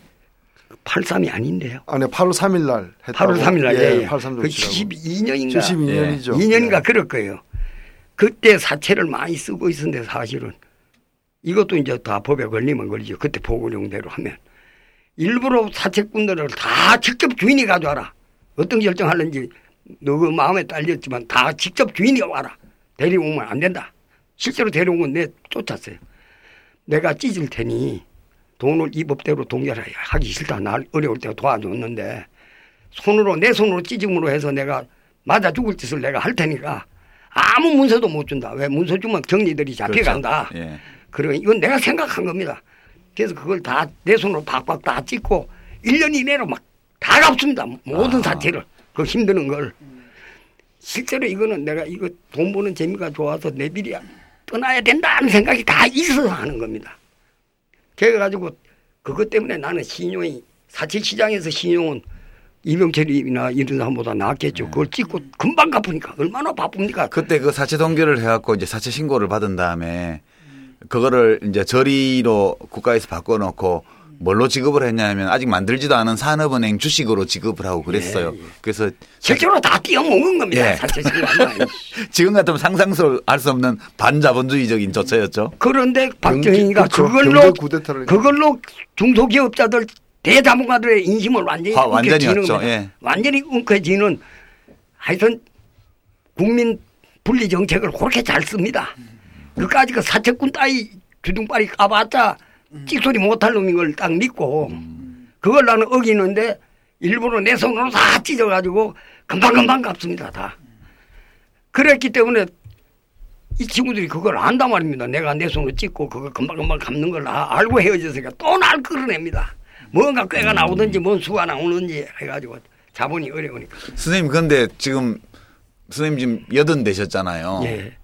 83이 아닌데요. 아니 8월 3일 날 했다고. 8월 3일 날, 예, 예. 83그 조치라고. 72년인가. 72년이죠. 2년인가 그럴 거예요. 그때 사채를 많이 쓰고 있었는데 사실은 이것도 이제 다 법에 걸리면 걸리죠. 그때 보고령대로 하면. 일부러 사채꾼들을 다 직접 주인이 가져와라. 어떤 결정하는지 너그 마음에 딸렸지만 다 직접 주인이 와라. 데리고 오면 안 된다. 실제로 데려온 건내 쫓았어요. 내가 찢을 테니 돈을 이 법대로 동결하기 싫다. 날 어려울 때 도와줬는데 손으로 내 손으로 찢음으로 해서 내가 맞아 죽을 짓을 내가 할 테니까 아무 문서도 못 준다. 왜 문서 주면 경리들이 잡혀간다. 그렇죠. 예. 그러 이건 내가 생각한 겁니다. 그래서 그걸 다 내 손으로 박박 다 찍고 1년 이내로 막 다 갚습니다. 모든 아. 사태를. 그 힘드는 걸. 실제로 이거는 내가 이거 돈 버는 재미가 좋아서 내비리 떠나야 된다는 생각이 다 있어서 하는 겁니다. 그래가지고 그것 때문에 나는 신용이 사채 시장에서 신용은 이병철이나 이런 사람보다 낫겠죠. 그걸 찍고 금방 갚으니까 얼마나 바쁩니까? 그때 그 사채 동결을 해갖고 이제 사채 신고를 받은 다음에 그거를 이제 저리로 국가에서 바꿔놓고 뭘로 지급을 했냐면 아직 만들지도 않은 산업은행 주식으로 지급을 하고 그랬어요. 예, 예. 그래서 실제로 다 띄어먹은 겁니다. 예. [laughs] 지금 같으면 상상할 수 없는 반자본주의적인 조처였죠. 그런데 박정희가 그렇죠. 그걸로 경제 쿠데타를 그걸로 중소기업자들 대자본가들의 인심을 완전히 화- 완전히였죠. 엉켜쥐는 겁니다. 예. 완전히 웅켜지는 하여튼 국민 분리 정책을 그렇게 잘 씁니다. 그까지 그 사채꾼 따위 주둥발이 까봤자 찍소리 못할 놈인 걸 딱 믿고 그걸 나는 어기는데 일부러 내 손으로 다 찢어가지고 금방금방 갚습니다 다. 그랬기 때문에 이 친구들이 그걸 안단 말입니다. 내가 내 손으로 찍고 그거 금방금방 갚는 걸다 알고 헤어졌으니까 또 날 끌어냅니다. 뭔가 꾀가 나오든지 뭔 수가 나오는지 해가지고 자본이 어려우니까. 선생님 근데 지금 선생님 지금 여든 되셨잖아요. 예.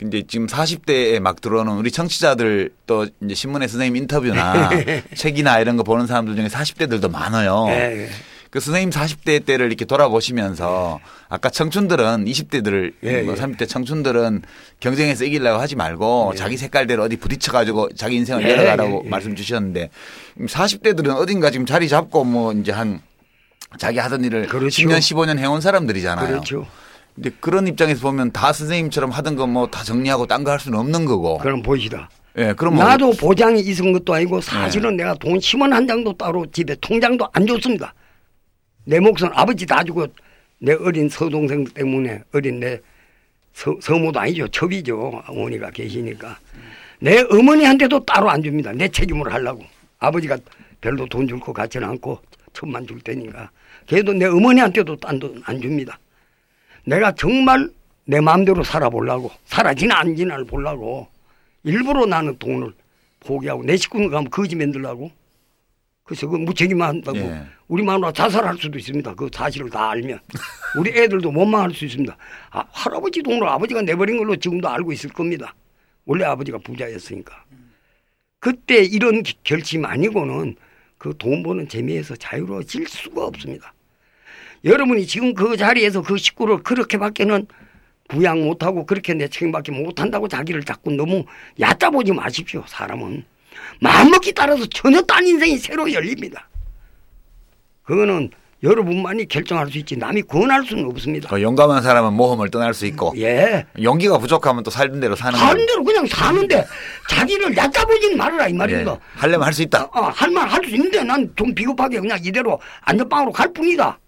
근데 지금 40대에 막 들어오는 우리 청취자들 또 이제 신문에 선생님 인터뷰나 [laughs] 책이나 이런 거 보는 사람들 중에 40대들도 많아요. 예, 예. 그 선생님 40대 때를 이렇게 돌아보시면서 아까 청춘들은 20대들을 예, 뭐 예. 30대 청춘들은 경쟁에서 이기려고 하지 말고 자기 색깔대로 어디 부딪혀 가지고 자기 인생을 예, 열어가라고 예, 예. 말씀 주셨는데 40대들은 어딘가 지금 자리 잡고 뭐 이제 한 자기 하던 일을 그렇죠. 10년 15년 해온 사람들이잖아요. 그렇죠. 근데 그런 입장에서 보면 다 선생님처럼 하던 거 뭐 다 정리하고 딴 거 할 수는 없는 거고. 그럼 보시다. 예, 그럼 뭐 나도 보장이 있은 것도 아니고 네. 사실은 내가 돈 10원 한 장도 따로 집에 통장도 안 줬습니다. 내 몫은 아버지 다 주고 내 어린 서동생 때문에 어린 내 서, 서모도 아니죠. 첩이죠. 어머니가 계시니까. 내 어머니한테도 따로 안 줍니다. 내 책임으로 하려고. 아버지가 별로 돈 줄 것 같지는 않고 천만 줄 테니까. 그래도 내 어머니한테도 딴돈안 줍니다. 내가 정말 내 마음대로 살아보려고 살아지나 안 지나를 보려고 일부러 나는 돈을 포기하고 내 식구는 가면 거지 만들라고 그래서 그 무책임만 한다고 예. 우리 마누라 자살할 수도 있습니다. 그 사실을 다 알면 우리 애들도 원망할 수 있습니다. 아, 할아버지 돈을 아버지가 내버린 걸로 지금도 알고 있을 겁니다. 원래 아버지가 부자였으니까. 그때 이런 기- 결심 아니고는 그 돈 버는 재미에서 자유로워질 수가 없습니다. 여러분이 지금 그 자리에서 그 식구를 그렇게밖에는 부양 못하고 그렇게 내 책임밖에 못한다고 자기를 자꾸 너무 얕아보지 마십시오. 사람은 마음먹기 따라서 전혀 딴 인생이 새로 열립니다. 그거는 여러분만이 결정할 수 있지 남이 권할 수는 없습니다. 그 용감한 사람은 모험을 떠날 수 있고 예. 용기가 부족하면 또 살던 대로 사는 거예요. 대로 그냥 사는데 자기를 얕아보지는 말아라 이 말입니다. 예. 하려면 할 수 있다. 어, 할말 할수 있는데 난 좀 비겁하게 그냥 이대로 안전방으로 갈 뿐이다.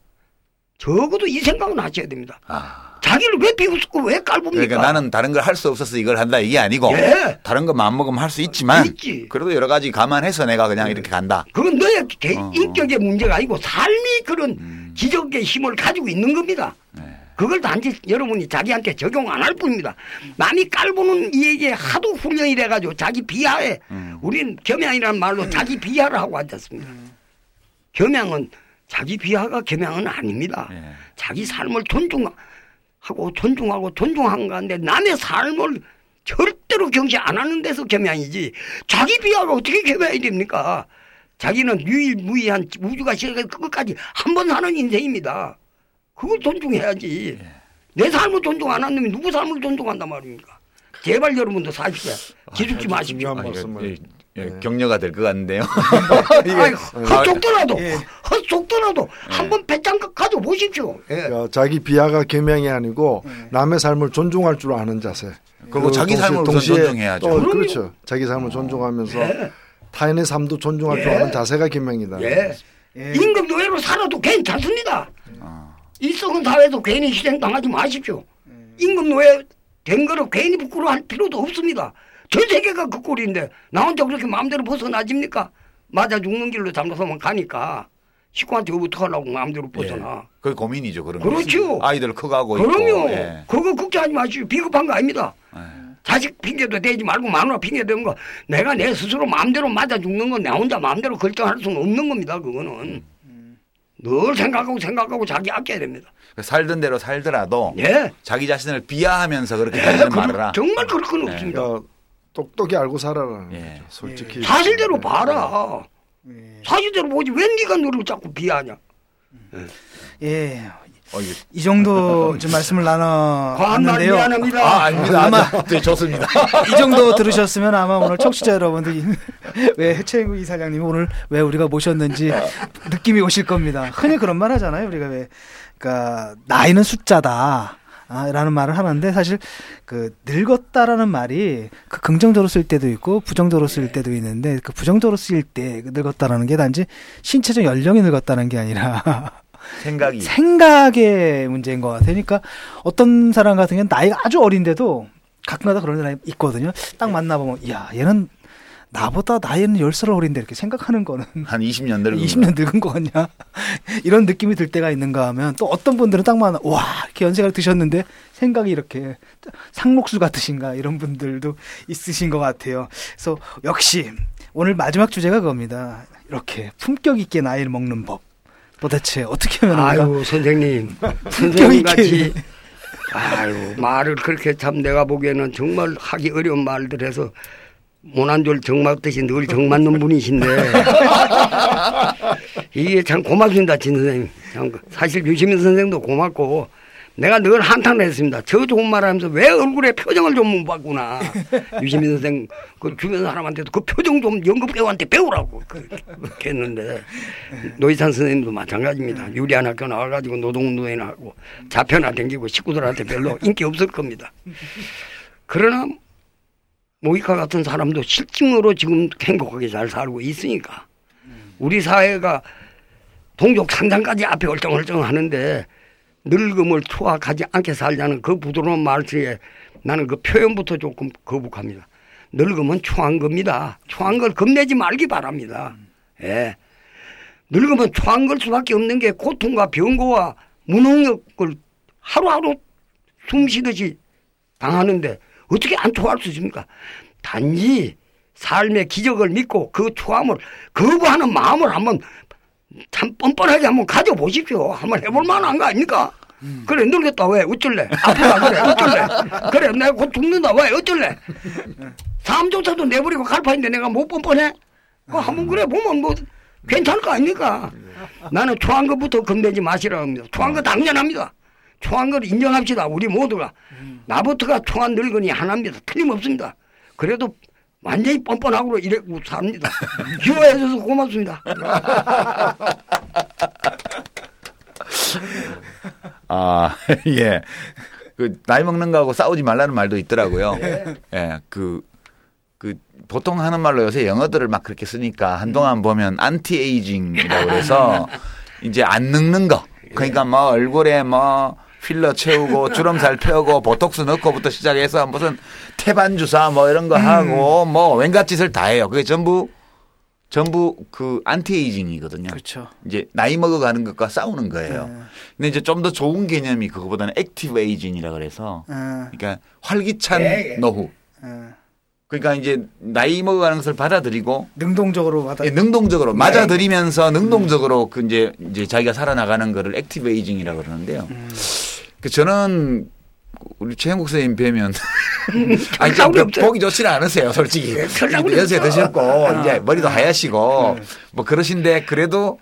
적어도 이 생각은 하셔야 됩니다. 아. 자기를 왜 비웃고 왜 깔봅니까? 그러니까 나는 다른 걸 할 수 없어서 이걸 한다 이게 아니고 예. 다른 거 마음먹으면 할 수 있지만 있지. 그래도 여러 가지 감안해서 내가 그냥 이렇게 간다. 그건 너의 개, 어, 어. 인격의 문제가 아니고 삶이 그런 음. 기적의 힘을 가지고 있는 겁니다. 네. 그걸 단지 여러분이 자기한테 적용 안 할 뿐입니다. 남이 깔보는 이에게 하도 훈련이 돼가지고 자기 비하에 음. 우리는 겸양이라는 말로 자기 비하를 하고 앉았습니다. 겸양은 자기 비하가 겸양은 아닙니다. 예. 자기 삶을 존중하고 존중하고 존중한 가운데 남의 삶을 절대로 경시 안 하는 데서 겸양이지 자기 비하가 어떻게 겸양이 됩니까? 자기는 유일무이한 우주가 시작해서 끝까지 한 번 사는 인생입니다. 그걸 존중해야지. 내 삶을 존중 안 하는 놈이 누구 삶을 존중한단 말입니까? 제발 여러분도 사십시오. 기죽지 마십시오. 아, 말씀을. 예, 예, 격려가 될 것 같은데요. [laughs] 아이, 헛속더라도 예. 헛속더라도 한번 배짱 가져 보십시오. 예. 자기 비하가 겸양이 아니고 남의 삶을 존중할 줄 아는 자세. 그리고 자기 삶을 존중해야죠. 또. 그렇죠. 자기 삶을 존중하면서 예. 타인의 삶도 존중할 줄 예. 아는 자세가. 예. 예. 임금 노예로 살아도 괜찮습니다. 아. 이 썩은 사회에서 괜히 희생당하지 마십시오. 임금 노예 된 거를 괜히 부끄러워할 필요도 없습니다. 전 세계가 그 꼴인데 나 혼자 그렇게 마음대로 벗어나집니까? 맞아 죽는 길로 잘못하면 가니까 식구한테 어떡하려고 마음대로 벗어나. 예. 그게 고민이죠. 그런 그렇죠. 거. 아이들 커가고 그럼요. 있고. 예. 그거 걱정하지 마시오. 비겁한 거 아닙니다. 예. 자식 핑계도 대지 말고 마누라 핑계 대는 거 내가 내 스스로 마음대로 맞아 죽는 건 내 혼자 마음대로 결정할 수는 없는 겁니다. 그거는 늘 생각하고 생각하고 자기 아껴야 됩니다. 살던 대로 살더라도 예. 자기 자신을 비하하면서 그렇게 그럴- 말을 정말 그럴 건 네. 없습니다. 그러니까 똑똑히 알고 살아라는 예. 거죠. 솔직히 사실대로 봐라. 예. 사실대로 보지 왜 네가 너를 자꾸 비하냐. 예. 어, 이게- 이 정도 [laughs] 좀 말씀을 나눠 과한 말 봤는데요. 미안합니다. 아, 아닙니다. 아마- 네, 좋습니다. 이 정도 들으셨으면 아마 오늘 청취자 여러분들이 [laughs] 왜 해채구 이사장님 오늘 왜 우리가 모셨는지 느낌이 오실 겁니다. 흔히 그런 말 하잖아요. 우리가 왜 그러니까 나이는 숫자다. 아, 라는 말을 하는데 사실 그 늙었다라는 말이 그 긍정적으로 쓸 때도 있고 부정적으로 쓸 때도 있는데 그 부정적으로 쓸때 늙었다라는 게 단지 신체적 연령이 늙었다는 게 아니라 [laughs] 생각이 생각의 문제인 것 같아요. 그러니까 어떤 사람 같은 경우는 나이가 아주 어린데도 가끔가다 그런 사람이 있거든요. 딱 만나보면, 이야, 얘는 나보다 나이는 열살 어린데 이렇게 생각하는 거는 한 20년 늙은 20년 늙은 거 같냐? [laughs] 이런 느낌이 들 때가 있는가 하면 또 어떤 분들은 딱 만나, 와, 이렇게 연세가 드셨는데 생각이 이렇게 상록수 같으신가 이런 분들도 있으신 것 같아요. 그래서 역시 오늘 마지막 주제가 그겁니다. 이렇게 품격 있게 나이를 먹는 법. 도대체 어떻게 하면? 아유 선생님 [laughs] 선생님 같이 아유 말을 그렇게 참 내가 보기에는 정말 하기 어려운 말들 해서 모난졸 정맞듯이 늘 정맞는 분이신데 [laughs] 이게 참 고맙습니다 진 선생님 참 사실 유시민 선생도 고맙고 내가 늘 한탄을 했습니다. 저 좋은 말 하면서 왜 얼굴에 표정을 좀 못 봤구나. [laughs] 유시민 선생 그 주변 사람한테도 그 표정 좀 연극 배우한테 배우라고 그렇게 했는데 노희찬 선생님도 마찬가지입니다. 유리한 학교 나와가지고 노동운동회나 하고 자편나 댕기고 식구들한테 별로 인기 없을 겁니다. 그러나 모이카 같은 사람도 실증으로 지금 행복하게 잘 살고 있으니까 우리 사회가 동족 상장까지 앞에 얼쩡얼쩡 하는데 늙음을 투하하지 않게 살자는 그 부드러운 말투에 나는 그 표현부터 조금 거북합니다. 늙음은 초한 겁니다. 초한 걸 겁내지 말기 바랍니다. 예. 늙으면 초한 걸 수밖에 없는 게 고통과 병고와 무능력을 하루하루 숨 쉬듯이 당하는데 어떻게 안 초할 수 있습니까? 단지 삶의 기적을 믿고 그 초함을 거부하는 마음을 한번 참 뻔뻔하게 한번 가져보십시오. 한번 해볼 만한 거 아닙니까? 음. 그래 늙었다. 왜? 어쩔래? 아프다 그래 어쩔래? 그래 내가 곧 죽는다. 왜? 어쩔래? 삶조차도 내버리고 갈파인데 내가 못 뻔뻔해? 그 한번 그래 보면 뭐 괜찮을 거 아닙니까? 나는 초한 것부터 겁내지 마시라고 합니다. 초한 거 당연합니다 초한 걸 인정합시다 우리 모두가 나부터가 초한 늙은이 하나입니다 틀림없습니다 그래도 완전히 뻔뻔하고 이래고 삽니다 휴어해줘서 고맙습니다 아, [laughs] 예. 그, 나이 먹는 거하고 싸우지 말라는 말도 있더라고요. 네. 예. 그, 그, 보통 하는 말로 요새 영어들을 막 그렇게 쓰니까 한동안 보면 anti-aging이라고 해서 이제 안 늙는 거. 그러니까 뭐 얼굴에 뭐 필러 채우고 주름살 펴고 보톡스 넣고부터 시작해서 무슨 태반 주사 뭐 이런 거 하고 뭐 왠갖 짓을 다 해요. 그게 전부 전부 그 anti-aging이거든요. 그렇죠. 이제 나이 먹어가는 것과 싸우는 거예요. 네. 근데 이제 좀 더 좋은 개념이 그거보다는 active aging이라 그래서 네. 그러니까 활기찬 네. 노후. 네. 그러니까 이제 나이 먹어가는 것을 받아들이고 능동적으로 받아 예, 능동적으로 맞아들이면서 능동적으로 그 이제 이제 자기가 살아나가는 거를 active aging이라고 그러는데요. 음. 그 저는 우리 채현국 선생님 뵈면 [laughs] 아니 좀 보기 좋지는 않으세요, 솔직히. 네, 연세 드셨고 아, 이제 머리도 아, 하얗시고 네. 뭐 그러신데 그래도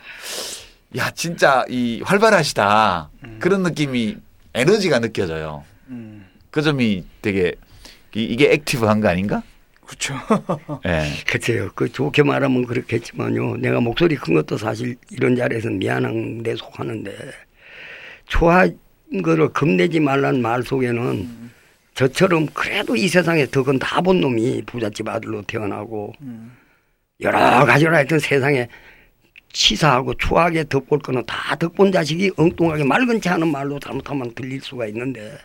야 진짜 이 활발하시다 음. 그런 느낌이 에너지가 느껴져요. 음. 그 점이 되게 이, 게 active한 거 아닌가? 그렇죠. 네. [laughs] 그렇죠. 그 좋게 말하면 그렇겠지만요. 내가 목소리 큰 것도 사실 이런 자리에서 미안한 데 속하는데 좋아 거를 겁내지 말란 말 속에는 음. 저처럼 그래도 이 세상에 덕은 다 본 놈이 부잣집 아들로 태어나고 음. 여러 가지로 하여튼 세상에 치사하고 추하게 덕볼 거는 다 덕본 자식이 엉뚱하게 맑은 체 하는 말로 잘못하면 들릴 수가 있는데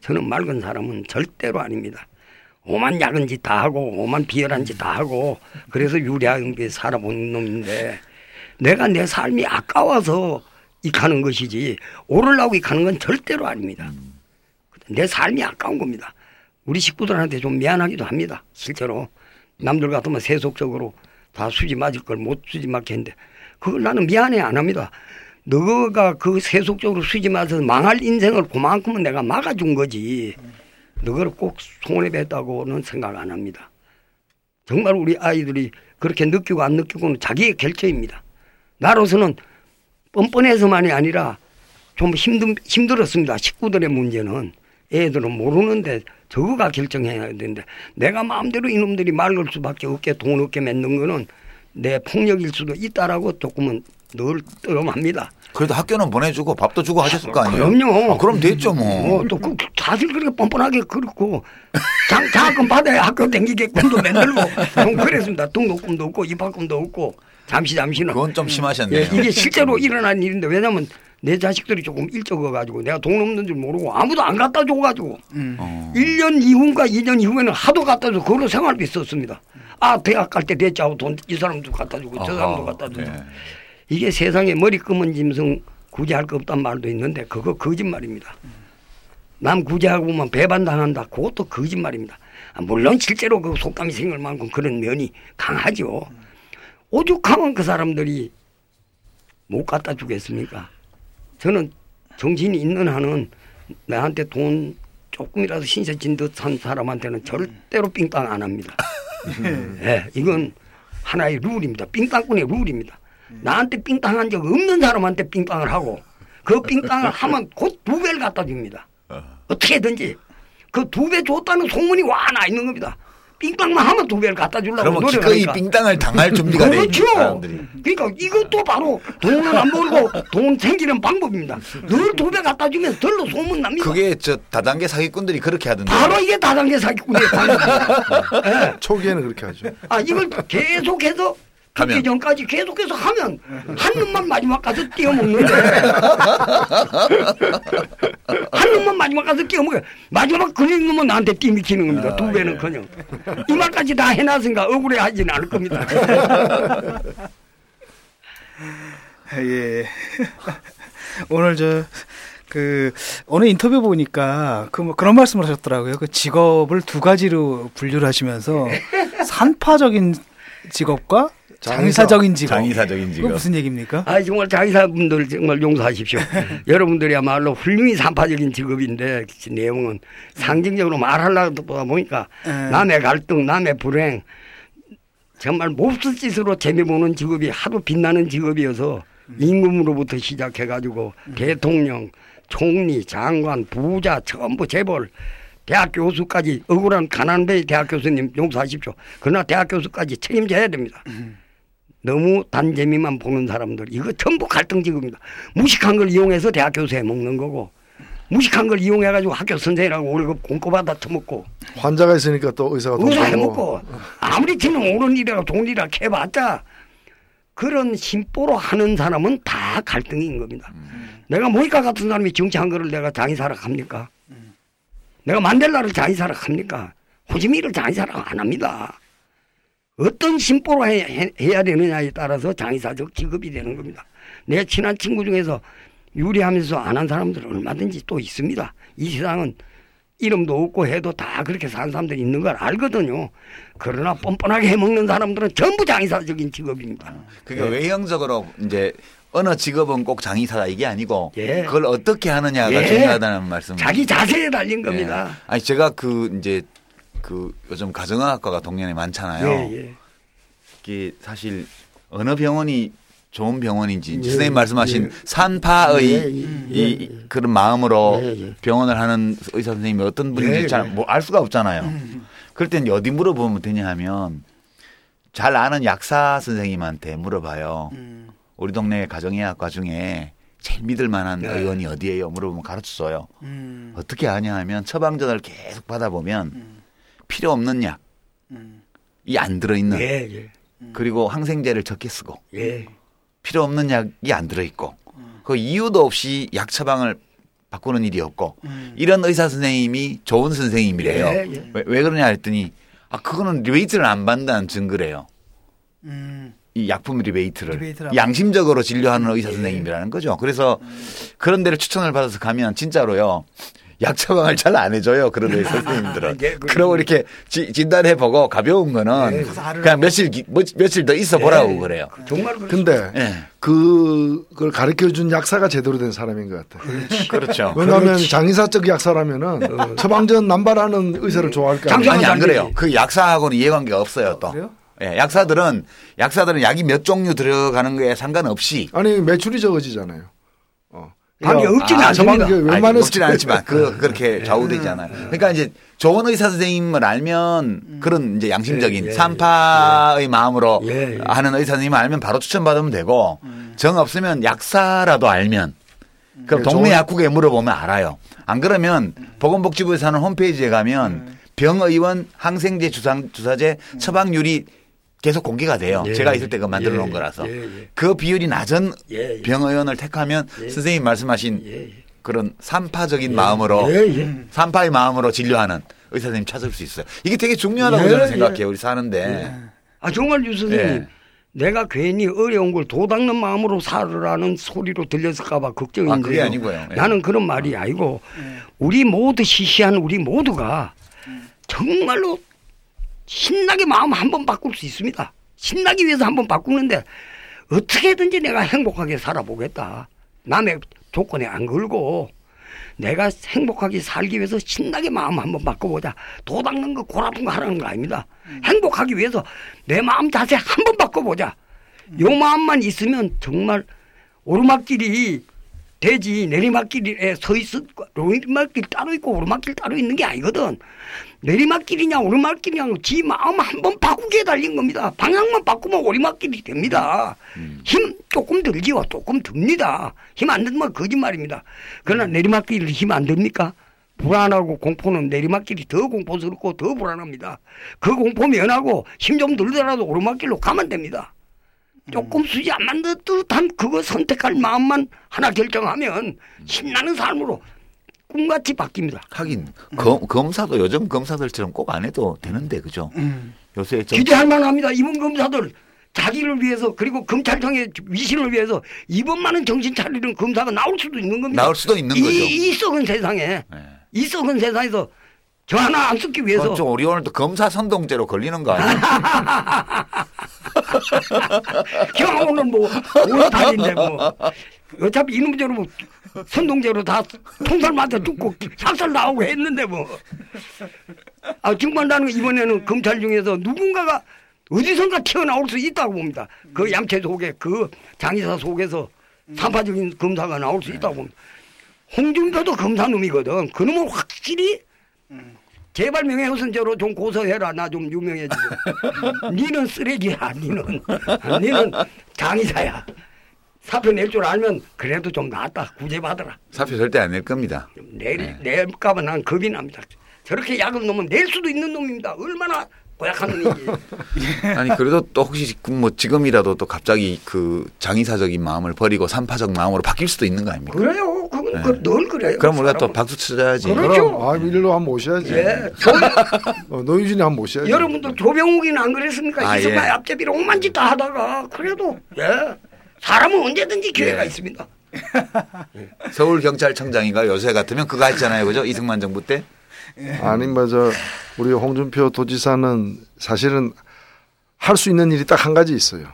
저는 맑은 사람은 절대로 아닙니다. 오만 야근 짓 다 하고 오만 비열한 짓 다 하고 그래서 유리하게 살아본 놈인데 내가 내 삶이 아까워서 익하는 것이지 오르려고 익하는 건 절대로 아닙니다. 내 삶이 아까운 겁니다. 우리 식구들한테 좀 미안하기도 합니다. 실제로 남들 같으면 세속적으로 다 수지 맞을 걸 못 수지 맞겠는데 그걸 나는 미안해 안 합니다. 너가 그 세속적으로 수지 맞아서 망할 인생을 그만큼은 내가 막아준 거지. 너를 꼭 손해봤다고는 생각 안 합니다. 정말 우리 아이들이 그렇게 느끼고 안 느끼고는 자기의 결정입니다. 나로서는 뻔뻔해서만이 아니라 좀 힘들, 힘들었습니다. 식구들의 문제는. 애들은 모르는데 저거가 결정해야 되는데 내가 마음대로 이놈들이 말걸 수밖에 없게 돈 없게 맺는 거는 내 폭력일 수도 있다라고 조금은 늘 뜨럼합니다. 그래도 학교는 보내주고 밥도 주고 하셨을 거 아니에요? 그럼요. 아, 그럼 됐죠 뭐. 어, 또 그, 사실 그렇게 뻔뻔하게 그렇고 장, 장학금 받아야 학교 댕기게끔도 [laughs] 만들고 그랬습니다. 등록금도 없고 입학금도 없고 잠시 잠시는. 그건 좀 심하셨네요. 예, 이게 실제로 일어난 일인데 왜냐하면 내 자식들이 조금 일찍 와가지고 내가 돈 없는 줄 모르고 아무도 안 갖다 줘가지고 음. 어. 1년 이후인가 2년 이후에는 하도 갖다 줘 그걸로 생활비 썼습니다. 아 대학 갈 때 대짜고 돈 이 사람도 갖다 주고 저 사람도 갖다 주고 네. 이게 세상에 머리 검은 짐승 굳이 할거 없단 말도 있는데 그거 거짓말입니다. 남 구제하고만 배반당한다. 그것도 거짓말입니다. 아, 물론 실제로 그 속감이 생길 만큼 그런 면이 강하죠. 오죽하면 그 사람들이 못 갖다 주겠습니까? 저는 정신이 있는 한은 나한테 돈 조금이라도 신세 진 듯한 사람한테는 절대로 삥땅 안 합니다. 예, 이건 하나의 룰입니다. 삥땅꾼의 룰입니다. 나한테 삥땅 한적 없는 사람한테 삥땅을 하고 그 삥땅을 하면 곧 두 배를 갖다 줍니다. 어떻게든지 그 두 배 줬다는 소문이 와 나 있는 겁니다. 삥땅만 하면 두 배를 갖다 주려고 그러면 노력을 기꺼이 하니까. 삥땅을 당할 준비가 돼 있는 그렇죠. 사람들이. 그러니까 이것도 바로 돈을 안 벌고 돈 생기는 방법입니다. 늘 두 배 갖다 주면 덜로 소문 납니다. 그게 저 다단계 사기꾼들이 그렇게 하던데. 바로 이게 다단계 사기꾼이에요. 예. 초기에는 그렇게 하죠. 아 이걸 계속해서 하면. 죽기 전까지 계속해서 하면 한 놈만 마지막 가서 띄어먹는데 [laughs] 한 놈만 마지막 가서 띄어먹어요. 마지막 걸린 놈은 나한테 띠미키는 겁니다. 아, 두 예. 배는커녕 이 말까지 다 해놨으니까 억울해 하지는 않을 겁니다. [laughs] 예. 오늘 저, 그, 어느 인터뷰 보니까 그, 뭐 그런 말씀을 하셨더라고요. 그 직업을 두 가지로 분류를 하시면서 [laughs] 산파적인 직업과 장의사적인 직업. 장의사적인 직업. 무슨 얘기입니까? 아 정말 장의사분들 정말 용서하십시오. [laughs] 여러분들이야말로 훌륭히 산파적인 직업인데 그 내용은 상징적으로 말하려다 보니까 예. 남의 갈등, 남의 불행 정말 몹쓸 짓으로 재미 보는 직업이 하도 빛나는 직업이어서 임금으로부터 시작해가지고 대통령, 총리, 장관, 부자 전부 재벌 대학 교수까지 억울한 가난배의 대학 교수님 용서하십시오. 그러나 대학 교수까지 책임져야 됩니다. 너무 단재미만 보는 사람들 이거 전부 갈등 직업입니다. 무식한 걸 이용해서 대학 교수에 먹는 거고 무식한 걸 이용해 가지고 학교 선생이라고 월급 공급받아 처먹고 환자가 있으니까 또 의사가 돈 의사. 해먹고 아무리 지는 옳은 일이라 좋은 일이라 해봤자 그런 심보로 하는 사람은 다 갈등인 겁니다. 내가 모이카 같은 사람이 정치한 거를 내가 장의사락 합니까? 내가 만델라를 장의사락 합니까? 호지미를 장의사락 안 합니다. 어떤 심보로 해, 해- 해야 되느냐에 따라서 장의사적 직업이 되는 겁니다. 내 친한 친구 중에서 유리하면서 안 한 사람들은 얼마든지 또 있습니다. 이 세상은 이름도 없고 해도 다 그렇게 사는 사람들이 있는 걸 알거든요. 그러나 뻔뻔하게 해먹는 사람들은 전부 장의사적인 직업입니다. 그게 외형적으로 이제 어느 직업은 꼭 장의사다 이게 아니고 예. 그걸 어떻게 하느냐가 예. 중요하다는 말씀. 자기 자세에 달린 겁니다. 예. 아니 제가 그 이제 그 요즘 가정의학과가 동년에 많잖아요. 예, 예. 이게 사실 어느 병원이 좋은 병원인지 예, 선생님 말씀하신 예. 산파의 예, 예, 이. 그런 마음으로. 병원을 하는 의사 선생님이 어떤 분인지 예, 잘 예. 뭐알 수가 없잖아요. 그럴 땐 어디 물어보면 되냐 하면 잘 아는 약사 선생님한테 물어봐요. 음. 우리 동네 가정의학과 중에 제일 믿을 만한 네. 의원이 어디예요? 물어보면 가르쳐 줘요. 음. 어떻게 하냐 하면 처방전을 계속 받아보면 필요 없는 약, 이 안 들어있는 예, 예. 그리고 항생제를 적게 쓰고 예. 필요 없는 약이 안 들어있고 그 이유도 없이 약 처방을 바꾸는 일이 없고 이런 의사 선생님이 좋은 선생님이래요. 예, 예. 왜, 왜 그러냐 했더니 아 그거는 리베이트를 안 받는다는 증거래요. 음. 이 약품 리베이트를 리베이트를 안 양심적으로 진료하는 의사 선생님이라는 거죠. 그래서 그런 데를 추천을 받아서 가면 진짜로요. 약 처방을 잘 안 해줘요. 그런 의사 선생님들은. [laughs] 예, 그- 그러고 이렇게 지- 진단해보고 가벼운 거는 예. 그냥 며칠, 기- 뭐- 며칠 더 있어 보라고 예. 그래요. 정말 그렇습니다. 근데 예. 그걸 가르쳐 준 약사가 제대로 된 사람인 것 같아. 그렇죠. [laughs] 왜냐하면 장의사적 약사라면은 처방전 남발하는 의사를 좋아할 거 아니에요. 아니 안안 그래요. 그 약사하고는 이해관계가 없어요 또. 그래요? 예, 약사들은 약사들은 약이 몇 종류 들어가는 거에 상관없이 아니 매출이 적어지잖아요. 어. 방이 그러니까 없지는 아, 않습니다. 웬만해서- 없지는 않지만 그 그렇게 좌우되잖아요. 그러니까 이제 좋은 의사 선생님을 알면 그런 이제 양심적인 예, 예, 산파의 마음으로 예, 예. 하는 의사 선생님을 알면 바로 추천받으면 되고 정 없으면 약사라도 알면 그럼 네, 동네 약국에 물어보면 알아요. 안 그러면 보건복지부에서 하는 홈페이지에 가면 병의원 항생제 주상 주사제 처방률이 계속 공개가 돼요. 예, 제가 있을 때 그 만들어 놓은 예, 거라서 예, 예. 그 비율이 낮은 예, 예. 병의원을 택하면 예. 선생님 말씀하신. 그런 산파적인 마음으로 예, 예. 산파의 마음으로 진료하는 의사 선생님 찾을 수 있어요. 이게 되게 중요하다고 예, 저는 예. 생각해요. 우리 사는데. 아 정말 유 선생님 예. 내가 괜히 어려운 걸 도닦는 마음으로 살으라는 소리로 들렸을까봐 걱정인데 아, 그게 아니고요. 예. 나는 그런 말이 아니고 우리 모두 시시한 우리 모두가 정말로 신나게 마음 한 번 바꿀 수 있습니다. 신나기 위해서 한 번 바꾸는데 어떻게든지 내가 행복하게 살아보겠다. 남의 조건에 안 걸고 내가 행복하게 살기 위해서 신나게 마음 한번 바꿔보자. 도 닦는 거 골 아픈 거 하라는 거 아닙니다. 행복하기 위해서 내 마음 자세 한번 바꿔보자. 요 마음만 있으면 정말 오르막길이 되지 내리막길에 서 있을 거 내리막길 따로 있고 오르막길 따로 있는 게 아니거든. 내리막길이냐 오르막길이냐 지 마음 한 번 바꾸게 달린 겁니다. 방향만 바꾸면 오르막길이 됩니다. 힘 조금 들지요. 조금 듭니다. 힘 안 들면 거짓말입니다. 그러나 내리막길이 힘안 듭니까? 불안하고 공포는 내리막길이 더 공포스럽고 더 불안합니다. 그 공포 면하고 힘 좀 들더라도 오르막길로 가면 됩니다. 조금 수지 안 만든 듯한 그거 선택할 마음만 하나 결정하면 신나는 삶으로 꿈같이 바뀝니다. 하긴 검, 검사도 요즘 검사들처럼 꼭 안 해도 되는데 그죠? 요새 좀 기대할 만합니다. 이번 검사들 자기를 위해서 그리고 검찰청의 위신을 위해서 이번만은 정신 차리는 검사가 나올 수도 있는 겁니다. 나올 수도 있는 이, 거죠. 이 썩은 세상에 네. 이 썩은 세상에서 저 하나 안 쓰기 위해서 좀 우리 오늘 또 검사 선동죄로 걸리는 거 아니에요? [laughs] 경호는 뭐 5달인데 뭐 어차피 이놈대로 뭐 선동제로 다 통살 맞아 죽고 삭살 나오고 했는데 뭐. 아 정말 나는 이번에는 검찰 중에서 누군가가 어디선가 튀어나올 수 있다고 봅니다. 그 양채 속에 그 장의사 속에서 산파적인 검사가 나올 수 있다고 봅니다. 홍준표도 검사놈이거든. 그놈은 확실히 제발 명예훼손죄로 좀 고소해라. 나 좀 유명해지고. [laughs] 니는 쓰레기야. 니는. 니는 장의사야. 사표 낼 줄 알면 그래도 좀 낫다. 구제받아라. 사표 절대 안 낼 겁니다. 낼, 낼까봐 난 겁이 납니다. 저렇게 약을 넣으면 낼 수도 있는 놈입니다. 얼마나 고약한 놈인지. [laughs] 아니 그래도 또 혹시 그뭐 지금이라도 또 갑자기 그 장의사적인 마음을 버리고 산파적 마음으로 바뀔 수도 있는 거 아닙니까? 그래요. 그건 그, 늘 그래요. 그럼 우리가 또 사람은. 박수 쳐줘야지. 그렇죠. 그럼 아 일로 한번 모셔야지. 예. 조, [laughs] 어, 노유진이 한번 모셔야지. 여러분들 조병욱이는 안 그랬습니까? 아, 이승만 예. 앞제비로 오만 짓다 하다가 그래도 예. 사람은 언제든지 기회가 예. 있습니다. [laughs] 서울 경찰청장인가 요새 같으면 그거 했잖아요, 그죠? 이승만 정부 때. 아니 맞아 우리 홍준표 도지사는 사실은 할 수 있는 일이 딱 한 가지 있어요.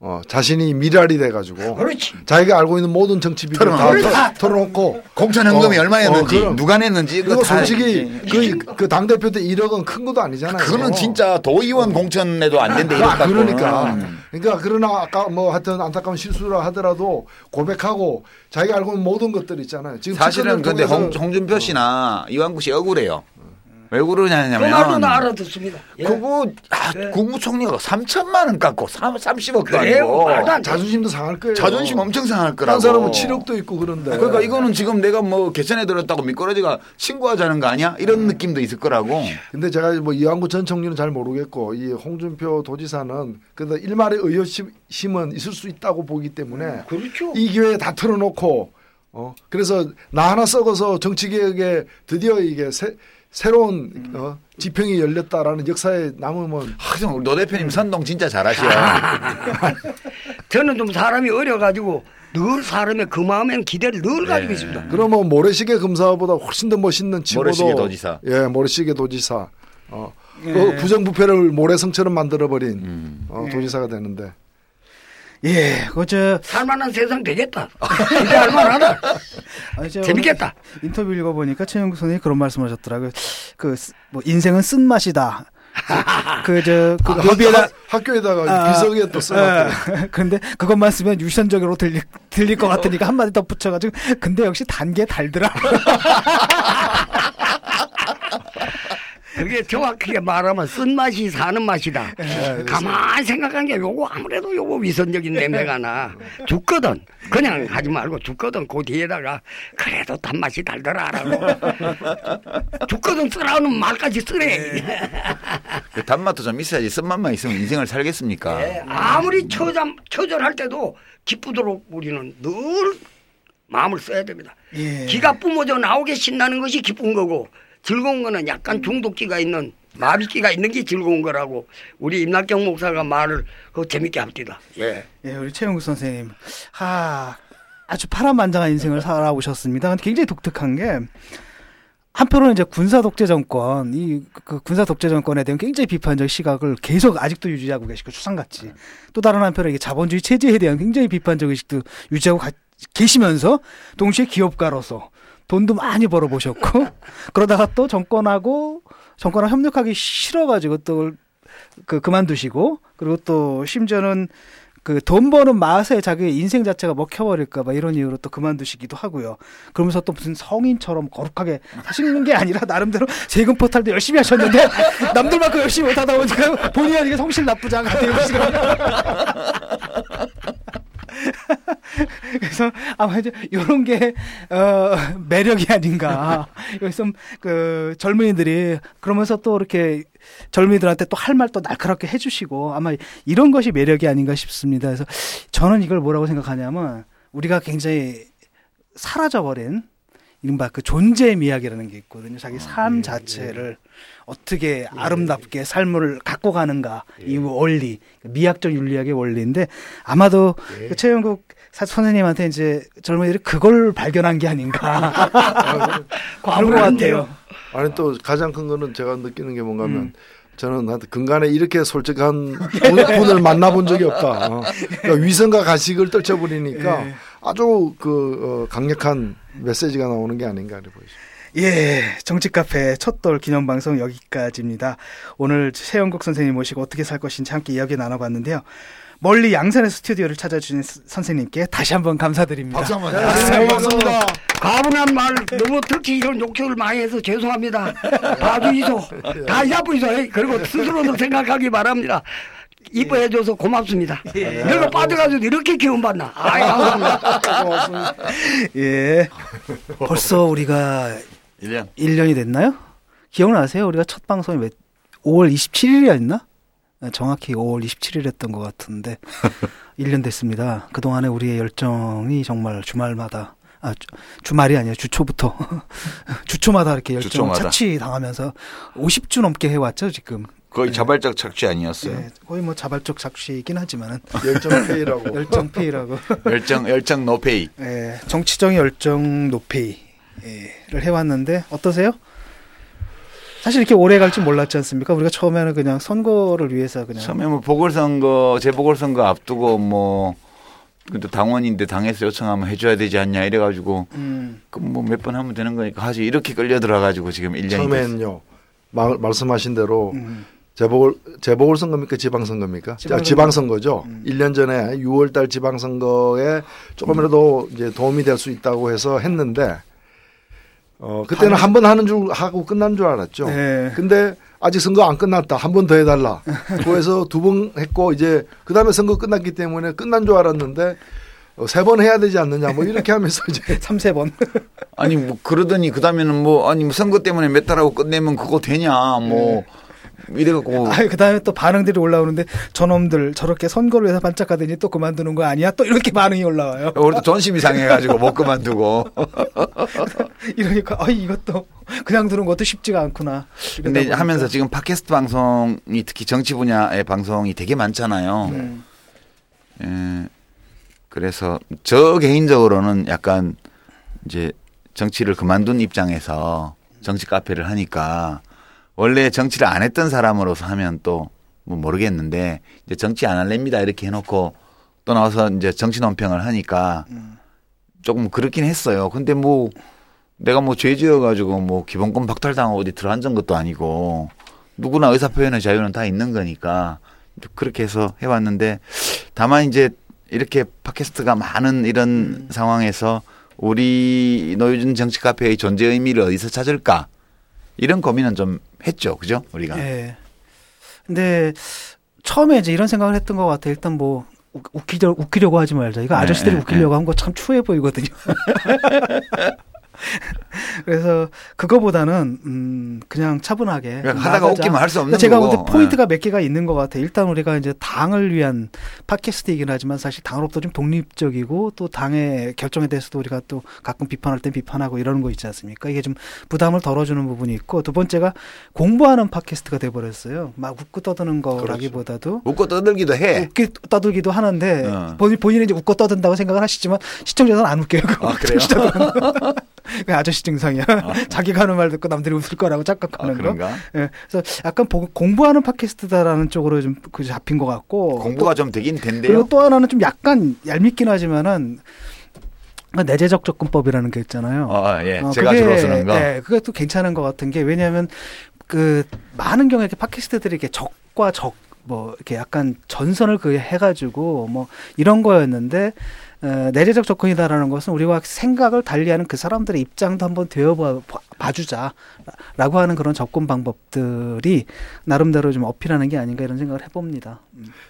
어, 자신이 미랄이 돼가지고 그렇지. 자기가 알고 있는 모든 정치 비리를 다 털어놓고. 털- 털어놓고 공천 헌금이 어, 얼마였는지, 어. 누가 냈는지 그거 다 솔직히 그, 그 당 대표 때 1억은 큰 것도 아니잖아요. 그거는 진짜 도의원 공천에도 안 된대 이런 아. 그러니까. 그러니까 그러나 아까 뭐 하여튼 안타까운 실수라 하더라도 고백하고 자기가 알고 있는 모든 것들 있잖아요. 지금 사실은 근데 홍, 홍준표 씨나 이완구 씨 억울해요. 왜 그러냐면 그 말도 나 알아듣습니다. 예. 그거 아, 네. 국무총리가 3천만 원 깎고 3, 30억도 그래요. 아니고 돼. 자존심도 상할 거예요. 자존심 엄청 상할 거라고. 한 사람은 7억도 있고 그런데. 그러니까 이거는 지금 내가 뭐 개천에 들었다고 미꾸라지가 신고하자는 거 아니야? 이런 느낌도 있을 거라고. 근데 제가 뭐 이완구 전 총리는 잘 모르겠고 이 홍준표 도지사는 그래도 일말의 의협심은 있을 수 있다고 보기 때문에 그렇죠. 이 기회에 다 털어놓고 어 그래서 나 하나 썩어서 정치 개혁에 드디어 이게 새, 새로운 어, 지평이 열렸다라는 역사에 남으면 하여튼 우리 노 대표님 선동 진짜 잘하셔. [laughs] 저는 좀 사람이 어려가지고 늘 사람의 그 마음에는 기대를 늘 가지고 네. 있습니다. 그러면 모래시계 검사보다 훨씬 더 멋있는 친구도 모래시계 도지사. 예 모래시계 도지사 어그 부정부패를 모래성처럼 만들어버린 어, 도지사가 되는데 예, 그저 살만한 세상 되겠다. 기대할 만하다. [laughs] 아니, 저 재밌겠다. 인터뷰 읽어보니까 최영국 선생님이 그런 말씀하셨더라고요. 그 뭐 인생은 쓴 맛이다. 그저 [laughs] 그그 묘비에다 학- 학교에다가 아, 비석에 또 써놨더라고요. 예. 근데 그것만 쓰면 유선적으로 들릴 들릴 것 같으니까 한마디 더 붙여가지고 근데 역시 단게 달더라. 그게 정확하게 말하면 쓴맛이 사는 맛이다. 네, 가만히 생각한 게 요거 아무래도 요거 위선적인 냄새가 나. 죽거든. 그냥 하지 말고 죽거든. 그 뒤에다가 그래도 단맛이 달더라라고. 죽거든 쓰라는 말까지 쓰래. 그 단맛도 좀 있어야지 쓴맛만 있으면 인생을 살겠습니까? 예, 아무리 처잠, 처절할 때도 기쁘도록 우리는 늘 마음을 써야 됩니다. 예. 기가 뿜어져 나오게 신나는 것이 기쁜 거고 즐거운 거는 약간 중독기가 있는 마비기가 있는 게 즐거운 거라고 우리 임낙경 목사가 말을 그 재밌게 합니다. 예. 예, 우리 최영국 선생님. 하, 아주 파란만장한 인생을 살아오셨습니다. 굉장히 독특한 게 한편으로는 이제 군사 독재 정권, 이 그 군사 독재 정권에 대한 굉장히 비판적 시각을 계속 아직도 유지하고 계시고 추상같이 또 다른 한편으로 이게 자본주의 체제에 대한 굉장히 비판적 의식도 유지하고 가, 계시면서 동시에 기업가로서 돈도 많이 벌어보셨고 [laughs] 그러다가 또 정권하고 정권과 협력하기 싫어가지고 또 그 그만두시고 그리고 또 심지어는 그 돈 버는 맛에 자기 인생 자체가 먹혀버릴까봐 이런 이유로 또 그만두시기도 하고요. 그러면서 또 무슨 성인처럼 거룩하게 하시는 게 아니라 나름대로 세금 포탈도 열심히 하셨는데 남들만큼 열심히 못하다 보니까 본의 아니게 성실 나쁘장가 되고 지금. [laughs] 그래서 아마 이제 이런 게 어, 매력이 아닌가. 그래서 그 젊은이들이 그러면서 또 이렇게 젊은이들한테 또 할 말 또 날카롭게 해주시고 아마 이런 것이 매력이 아닌가 싶습니다. 그래서 저는 이걸 뭐라고 생각하냐면 우리가 굉장히 사라져버린 이른바 그 존재의 미학이라는 게 있거든요. 자기 삶 자체를 어떻게 아름답게 삶을 갖고 가는가 이 원리 미학적 윤리학의 원리인데 아마도 그 최영국 사- 선생님한테 이제 젊은이들이 그걸 발견한 게 아닌가 [laughs] [laughs] 그런 것 같아요. 아니 또 가장 큰 거는 제가 느끼는 게 뭔가면 저는 나한테 근간에 이렇게 솔직한 [laughs] 분- 분을 만나본 적이 없다. 어. 그러니까 위선과 가식을 떨쳐버리니까 예. 아주 그 어, 강력한 메시지가 나오는 게 아닌가 이렇게 보이죠. 예, 정치 카페 첫돌 기념 방송 여기까지입니다. 오늘 최영국 선생님 모시고 어떻게 살 것인지 함께 이야기 나눠봤는데요. 멀리 양산의 스튜디오를 찾아주신 스- 선생님께 다시 한번 감사드립니다. 박수 한번 네, 고맙습니다. 가분한 말 너무 특히 이런 욕설을 많이 해서 죄송합니다. 봐주이소. 다 야부이소. 그리고 스스로도 생각하기 바랍니다. 이뻐해줘서 고맙습니다. [laughs] 내가 빠져가지고 이렇게 기운받나. 아이, 감사합니다. [laughs] 예. [laughs] 벌써 우리가 1년. 1년이 됐나요? 기억나세요? 우리가 첫 방송이 몇, 5월 27일이었나? 정확히 5월 27일이었던 것 같은데 1년 됐습니다. 그동안에 우리의 열정이 정말 주말마다 아, 주, 말이 아니라 주초부터 주초마다 이렇게 열정. 착취 당하면서 50주 넘게 해왔죠 지금. 거의 자발적 착취 아니었어요. 예, 거의 뭐 자발적 착취이긴 하지만은 [laughs] 열정 페이라고. 열정 페이라고. [laughs] 열정 열정 no pay. 예, 정치적인 열정 no pay를 해왔는데 어떠세요? 사실 이렇게 오래 갈 줄 몰랐지 않습니까? 우리가 처음에는 그냥 선거를 위해서 그냥 처음에 뭐 보궐선거 재보궐선거 앞두고 뭐 근데 당원인데 당에서 요청하면 해줘야 되지 않냐 이래가지고 음, 그럼 뭐 몇 번 하면 되는 거니까 하지 이렇게 끌려 들어가지고 지금 1년이 됐어요. 처음엔요. 마- 말씀하신 대로 음, 재보궐 재보궐 선거입니까 지방 선거입니까? 지방선거. 지방선거죠. 음. 1년 전에 6월 달 지방 선거에 조금이라도 이제 도움이 될 수 있다고 해서 했는데 어 그때는 한 번 하는 줄 하고 끝난 줄 알았죠. 네. 근데 아직 선거 안 끝났다. 한 번 더 해달라. [laughs] 그래서 두 번 했고 이제 그 다음에 선거 끝났기 때문에 끝난 줄 알았는데 어, 세번 해야 되지 않느냐 뭐 이렇게 하면서 이제 [laughs] 3, 세번 아니 뭐 그러더니 그 다음에는 뭐 아니 뭐 선거 때문에 몇 달하고 끝내면 그거 되냐 뭐 이래갖고 아, 그 다음에 또 반응들이 올라오는데 저놈들 저렇게 선거를 위해서 반짝하더니 또 그만두는 거 아니야? 또 이렇게 반응이 올라와요. 우리도 존심이 상해가지고 못 그만두고 [laughs] 이러니까 아 이것도 그냥 두는 것도 쉽지가 않구나. 근데 보니까. 하면서 지금 팟캐스트 방송이 특히 정치 분야의 방송이 되게 많잖아요. 음, 예, 그래서 저 개인적으로는 약간 이제 정치를 그만둔 입장에서 정치 카페를 하니까 원래 정치를 안 했던 사람으로서 하면 또 뭐 모르겠는데 이제 정치 안 할랍니다 이렇게 해놓고 또 나와서 이제 정치 논평을 하니까 조금 그렇긴 했어요. 근데 뭐 내가 뭐 죄지어 가지고 뭐 기본권 박탈당하고 어디 들어앉은 것도 아니고 누구나 의사 표현의 자유는 다 있는 거니까 그렇게 해서 해왔는데 다만 이제 이렇게 팟캐스트가 많은 이런 상황에서 우리 노유준 정치 카페의 존재 의미를 어디서 찾을까 이런 고민은 좀 했죠, 그죠? 우리가 예. 근데 처음에 이제 이런 생각을 했던 것 같아. 일단 뭐 우- 웃기려, 웃기려고 하지 말자. 이거 네, 아저씨들이 네, 웃기려고 한거 참 추해 보이거든요. [laughs] [laughs] 그래서 그거보다는 음 그냥 차분하게 하다가. 웃기면 할수 없는 제가 거고. 근데 포인트가 몇 개가 있는 것 같아요. 일단 우리가 이제 당을 위한 팟캐스트이긴 하지만 사실 당으로부터 좀 독립적이고 또 당의 결정에 대해서도 우리가 또 가끔 비판할 땐 비판하고 이러는 거 있지 않습니까? 이게 좀 부담을 덜어주는 부분이 있고 두 번째가 공부하는 팟캐스트가 돼버렸어요. 막 웃고 떠드는 그렇죠. 거라기보다도 웃고 떠들기도 해. 웃기 떠들기도 하는데 어. 본인 본인은 이제 웃고 떠든다고 생각을 하시지만 시청자는 안 웃겨요. 아, 그래요? [laughs] [laughs] 그냥 아저씨 증상이야. [laughs] 자기가 하는 말 듣고 남들이 웃을 거라고 아, 착각하는 거. 그런가? 예, 그래서 약간 보- 공부하는 팟캐스트다라는 쪽으로 좀 그 잡힌 것 같고 공부가 또, 좀 되긴 그리고 된대요. 또 하나는 좀 약간 얄밉긴 하지만은 그 내재적 접근법이라는 게 있잖아요. 어, 예. 어, 제가 그게, 주로 쓰는 거. 예, 그게 또 괜찮은 것 같은 게 왜냐하면 그 많은 경우에 이렇게 팟캐스트들이 이렇게 적과 적 뭐 이렇게 약간 전선을 그 해가지고 뭐 이런 거였는데 어, 내재적 접근이다라는 것은 우리와 생각을 달리하는 그 사람들의 입장도 한번 되어봐 봐- 봐주자라고 하는 그런 접근 방법들이 나름대로 좀 어필하는 게 아닌가 이런 생각을 해봅니다.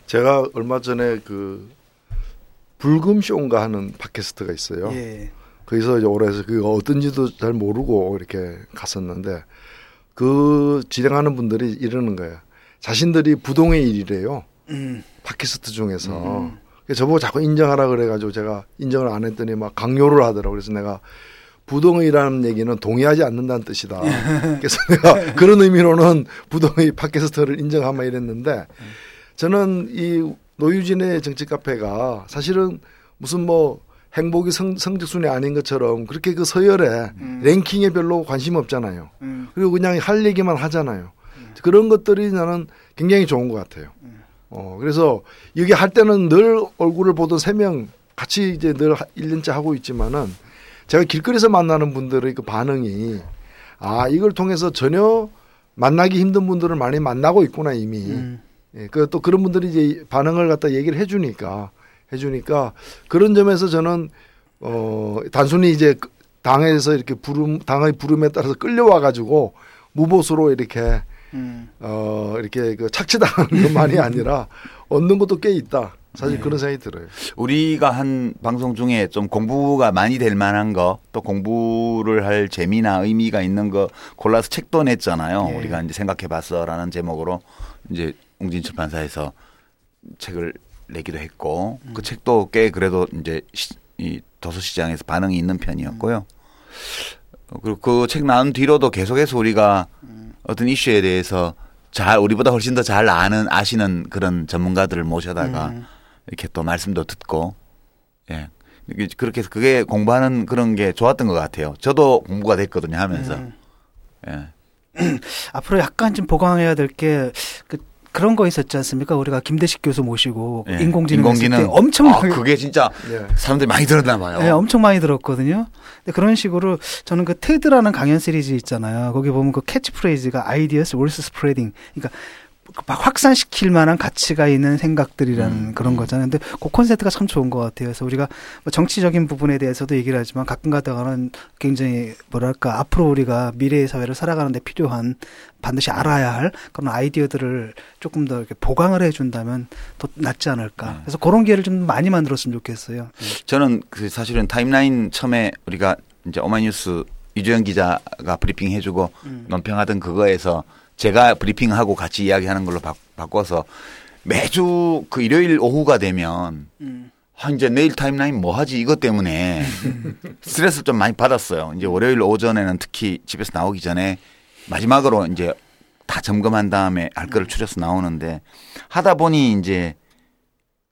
제가 얼마 전에 그 불금쇼인가 하는 팟캐스트가 있어요. 예. 거기서 이제 오래서 그거 어떤지도 잘 모르고 이렇게 갔었는데 그 진행하는 분들이 이러는 거예요. 자신들이 부동의 일이래요. 음. 팟캐스트 중에서. 음. 저보고 자꾸 인정하라 그래가지고 제가 인정을 안 했더니 막 강요를 하더라고. 그래서 내가 부동의라는 얘기는 동의하지 않는다는 뜻이다. 그래서 내가 [laughs] 그런 의미로는 부동의 팟캐스트를 인정하마 이랬는데 저는 이 노유진의 정치 카페가 사실은 무슨 뭐 행복이 성, 성적순이 아닌 것처럼 그렇게 그 서열에 랭킹에 별로 관심 없잖아요. 음. 그리고 그냥 할 얘기만 하잖아요. 그런 것들이 나는 굉장히 좋은 것 같아요. 어, 그래서 여기 할 때는 늘 얼굴을 보던 세 명 같이 이제 늘 1년째 하고 있지만은 제가 길거리에서 만나는 분들의 그 반응이 아, 이걸 통해서 전혀 만나기 힘든 분들을 많이 만나고 있구나 이미. 음. 예, 그 또 그런 분들이 이제 반응을 갖다 얘기를 해주니까 해주니까 그런 점에서 저는 어 단순히 이제 그 당에서 이렇게 부름 당의 부름에 따라서 끌려와 가지고 무보수로 이렇게 음. 어 이렇게 그 착취당하는 것만이 아니라 [laughs] 얻는 것도 꽤 있다. 사실 그런 생각이 들어요. 우리가 한 방송 중에 좀 공부가 많이 될 만한 거, 또 공부를 할 재미나 의미가 있는 거 골라서 책도 냈잖아요. 예. 우리가 이제 생각해 봤어라는 제목으로 이제 웅진 출판사에서 책을 내기도 했고 그 책도 꽤 그래도 이제 시, 이 도서 시장에서 반응이 있는 편이었고요. 어, 그리고 그 책 나온 뒤로도 계속해서 우리가 어떤 이슈에 대해서 잘 우리보다 훨씬 더 잘 아는 아시는 그런 전문가들을 모셔다가 음. 이렇게 또 말씀도 듣고 예 그렇게 해서 그게 공부하는 그런 게 좋았던 것 같아요. 저도 공부가 됐거든요 하면서 음. 예. [clears throat] 앞으로 약간 좀 보강해야 될 게 그, 그런 거 있었지 않습니까? 우리가 김대식 교수 모시고 예. 인공지능, 인공지능 했을 때 엄청 아, 그게 진짜 예. 사람들이 많이 들었나 봐요. 네, 엄청 많이 들었거든요. 근데 그런 식으로 저는 그 TED라는 강연 시리즈 있잖아요. 거기 보면 그 캐치프레이즈가 Ideas worth spreading. 그러니까 막 확산시킬 만한 가치가 있는 생각들이라는 음, 그런 음. 거잖아요. 근데 그 콘셉트가 참 좋은 것 같아요. 그래서 우리가 뭐 정치적인 부분에 대해서도 얘기를 하지만 가끔 가다가는 굉장히 뭐랄까 앞으로 우리가 미래의 사회를 살아가는데 필요한 반드시 알아야 할 그런 아이디어들을 조금 더 이렇게 보강을 해준다면 더 낫지 않을까. 네. 그래서 그런 기회를 좀 많이 만들었으면 좋겠어요. 저는 그 사실은 타임라인 처음에 우리가 이제 오마이뉴스 이주영 기자가 브리핑 해주고 음. 논평하던 그거에서 제가 브리핑하고 같이 이야기하는 걸로 바, 바꿔서 매주 그 일요일 오후가 되면 음. 아, 이제 내일 타임라인 뭐 하지 이것 때문에 [laughs] 스트레스 좀 많이 받았어요. 이제 월요일 오전에는 특히 집에서 나오기 전에 마지막으로 이제 다 점검한 다음에 할 거를 추려서 나오는데 하다 보니 이제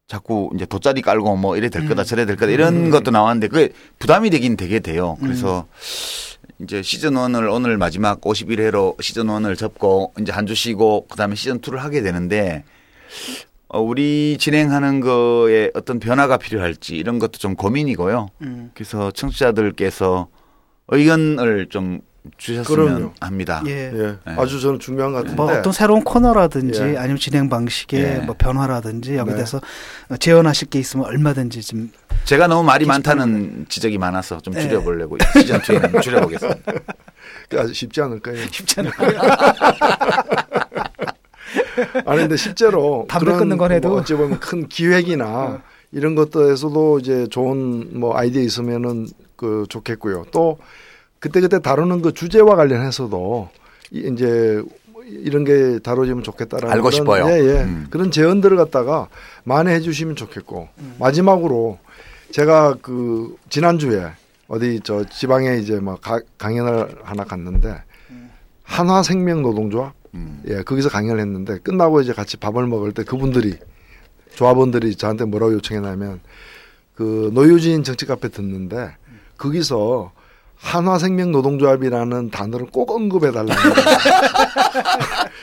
자꾸 이제 돗자리 깔고 뭐 이래 될 거다 저래 될 거다 이런 것도 나왔는데 그게 부담이 되긴 되게 돼요. 그래서 이제 시즌 1을 오늘 마지막 51회로 시즌 1을 접고 이제 한 주 쉬고 그다음에 시즌 2를 하게 되는데 어, 우리 진행하는 거에 어떤 변화가 필요할지 이런 것도 좀 고민이고요. 음. 그래서 청취자들께서 의견을 좀 주셨으면 그럼요. 합니다. 예. 예. 네. 아주 저는 중요한 것 같은데. 뭐 어떤 새로운 코너라든지 예. 아니면 진행 방식의 예. 뭐 변화라든지 여기 네. 대해서 재현하실 게 있으면 얼마든지 좀 제가 너무 말이 많다는 지적이 많아서 좀 네. 줄여보려고 시즌 2에는 줄여보겠습니다. [laughs] 아주 쉽지 않을 거예요. [laughs] 쉽지 않아요. [laughs] 아니 근데 실제로 담배 끊는 건 해도. 뭐 어찌 보면 큰 기획이나 이런 것들에서도 이제 좋은 뭐 아이디어 있으면은 그 좋겠고요. 또 그때 그때 다루는 그 주제와 관련해서도 이- 이제 이런 게 다뤄지면 좋겠다라는 알고 그런, 싶어요. 예, 예. 음. 그런 제언들을 갖다가 만회해 주시면 좋겠고 마지막으로 제가 그 지난주에 어디 저 지방에 이제 막 가- 강연을 하나 갔는데 한화생명 노동조합 음. 예 거기서 강연을 했는데 끝나고 이제 같이 밥을 먹을 때 그분들이 조합원들이 저한테 뭐라고 요청했냐면 그 노유진 정치 카페 듣는데 거기서 한화생명 노동조합이라는 단어를 꼭 언급해 달라는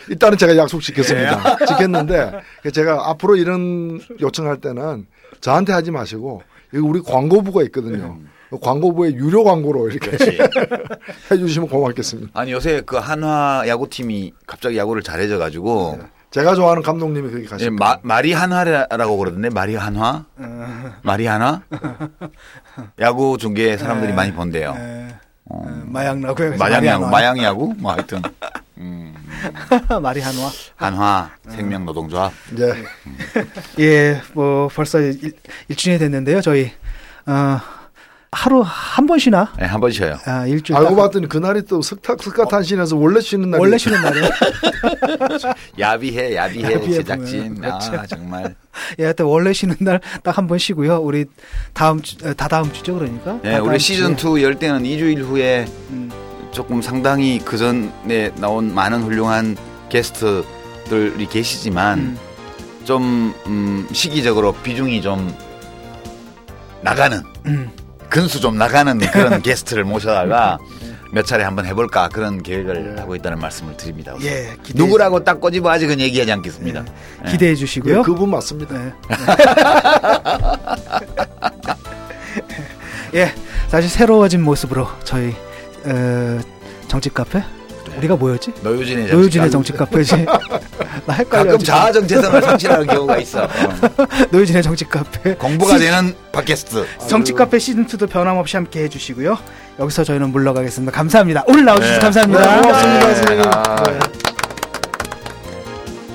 일단은 제가 약속시켰습니다. [laughs] 지켰는데 제가 앞으로 이런 요청할 때는 저한테 하지 마시고 여기 우리 광고부가 있거든요. 그 광고부에 유료 광고로 이렇게 [laughs] 해주시면 고맙겠습니다. 아니 요새 그 한화 야구팀이 갑자기 야구를 잘해져 가지고 제가 좋아하는 감독님이 거기 예, 가십니다. 마, 마리 한화라고 그러던데 마리 한화? 마리 한화? 야구 중계 사람들이 네. 많이 본대요. 예. 어, 마약 나고요. 마양 야구, 마양 야구? 뭐 하여튼 [laughs] 음, 말이 한화. 한화 생명 노동조합. 예. 예, 뭐 벌써 일, 일주일이 됐는데요. 저희 어, 하루 한 번 쉬나? 네, 한 번 쉬어요. 아, 일주일. 알고 딱- 봤더니 그날이 또 석탁 석가탄신에서 원래 쉬는 날이 원래 쉬는 날이에요. [laughs] 야비해, 야비해, 야비해 제작진. 보면. 아 그렇죠. 정말. [laughs] 예, 하여튼 원래 쉬는 날 딱 한 번 쉬고요. 우리 다음 주, 어, 다 다음 주죠, 그러니까. 네, 다 우리 시즌 주에. 2열 때는 2주일 후에 음, 조금 상당히 그 전에 나온 많은 훌륭한 게스트들이 계시지만 음, 좀 음, 시기적으로 비중이 좀 나가는 음. 근수 좀 나가는 그런 [laughs] 게스트를 모셔다가 몇 차례 한번 해볼까 그런 계획을 하고 있다는 말씀을 드립니다. 예, 기대, 누구라고 딱 꼬집어 아직은 얘기하지 않겠습니다. 예. 기대해 예, 주시고요. 그분 맞습니다. 네. [laughs] 예, 다시 새로워진 모습으로 저희 어, 정치 카페 우리가 뭐였지? 노유진의 노유진의 정치 정치 카페지. 나 헷갈려. 가끔 자아정 재성을 상실하는 경우가 있어. [laughs] 어. 노유진의 정치 카페. 공부가 시- 되는 팟캐스트. 정치 카페 시즌 2도 변함없이 함께 해주시고요. 여기서 저희는 물러가겠습니다. 감사합니다. 오늘 나와주셔서 네. 감사합니다. 네, 고맙습니다, 네. 선생님. 아. 네.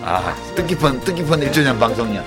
아, 뜻깊은 뜻깊은 1주년 방송이야.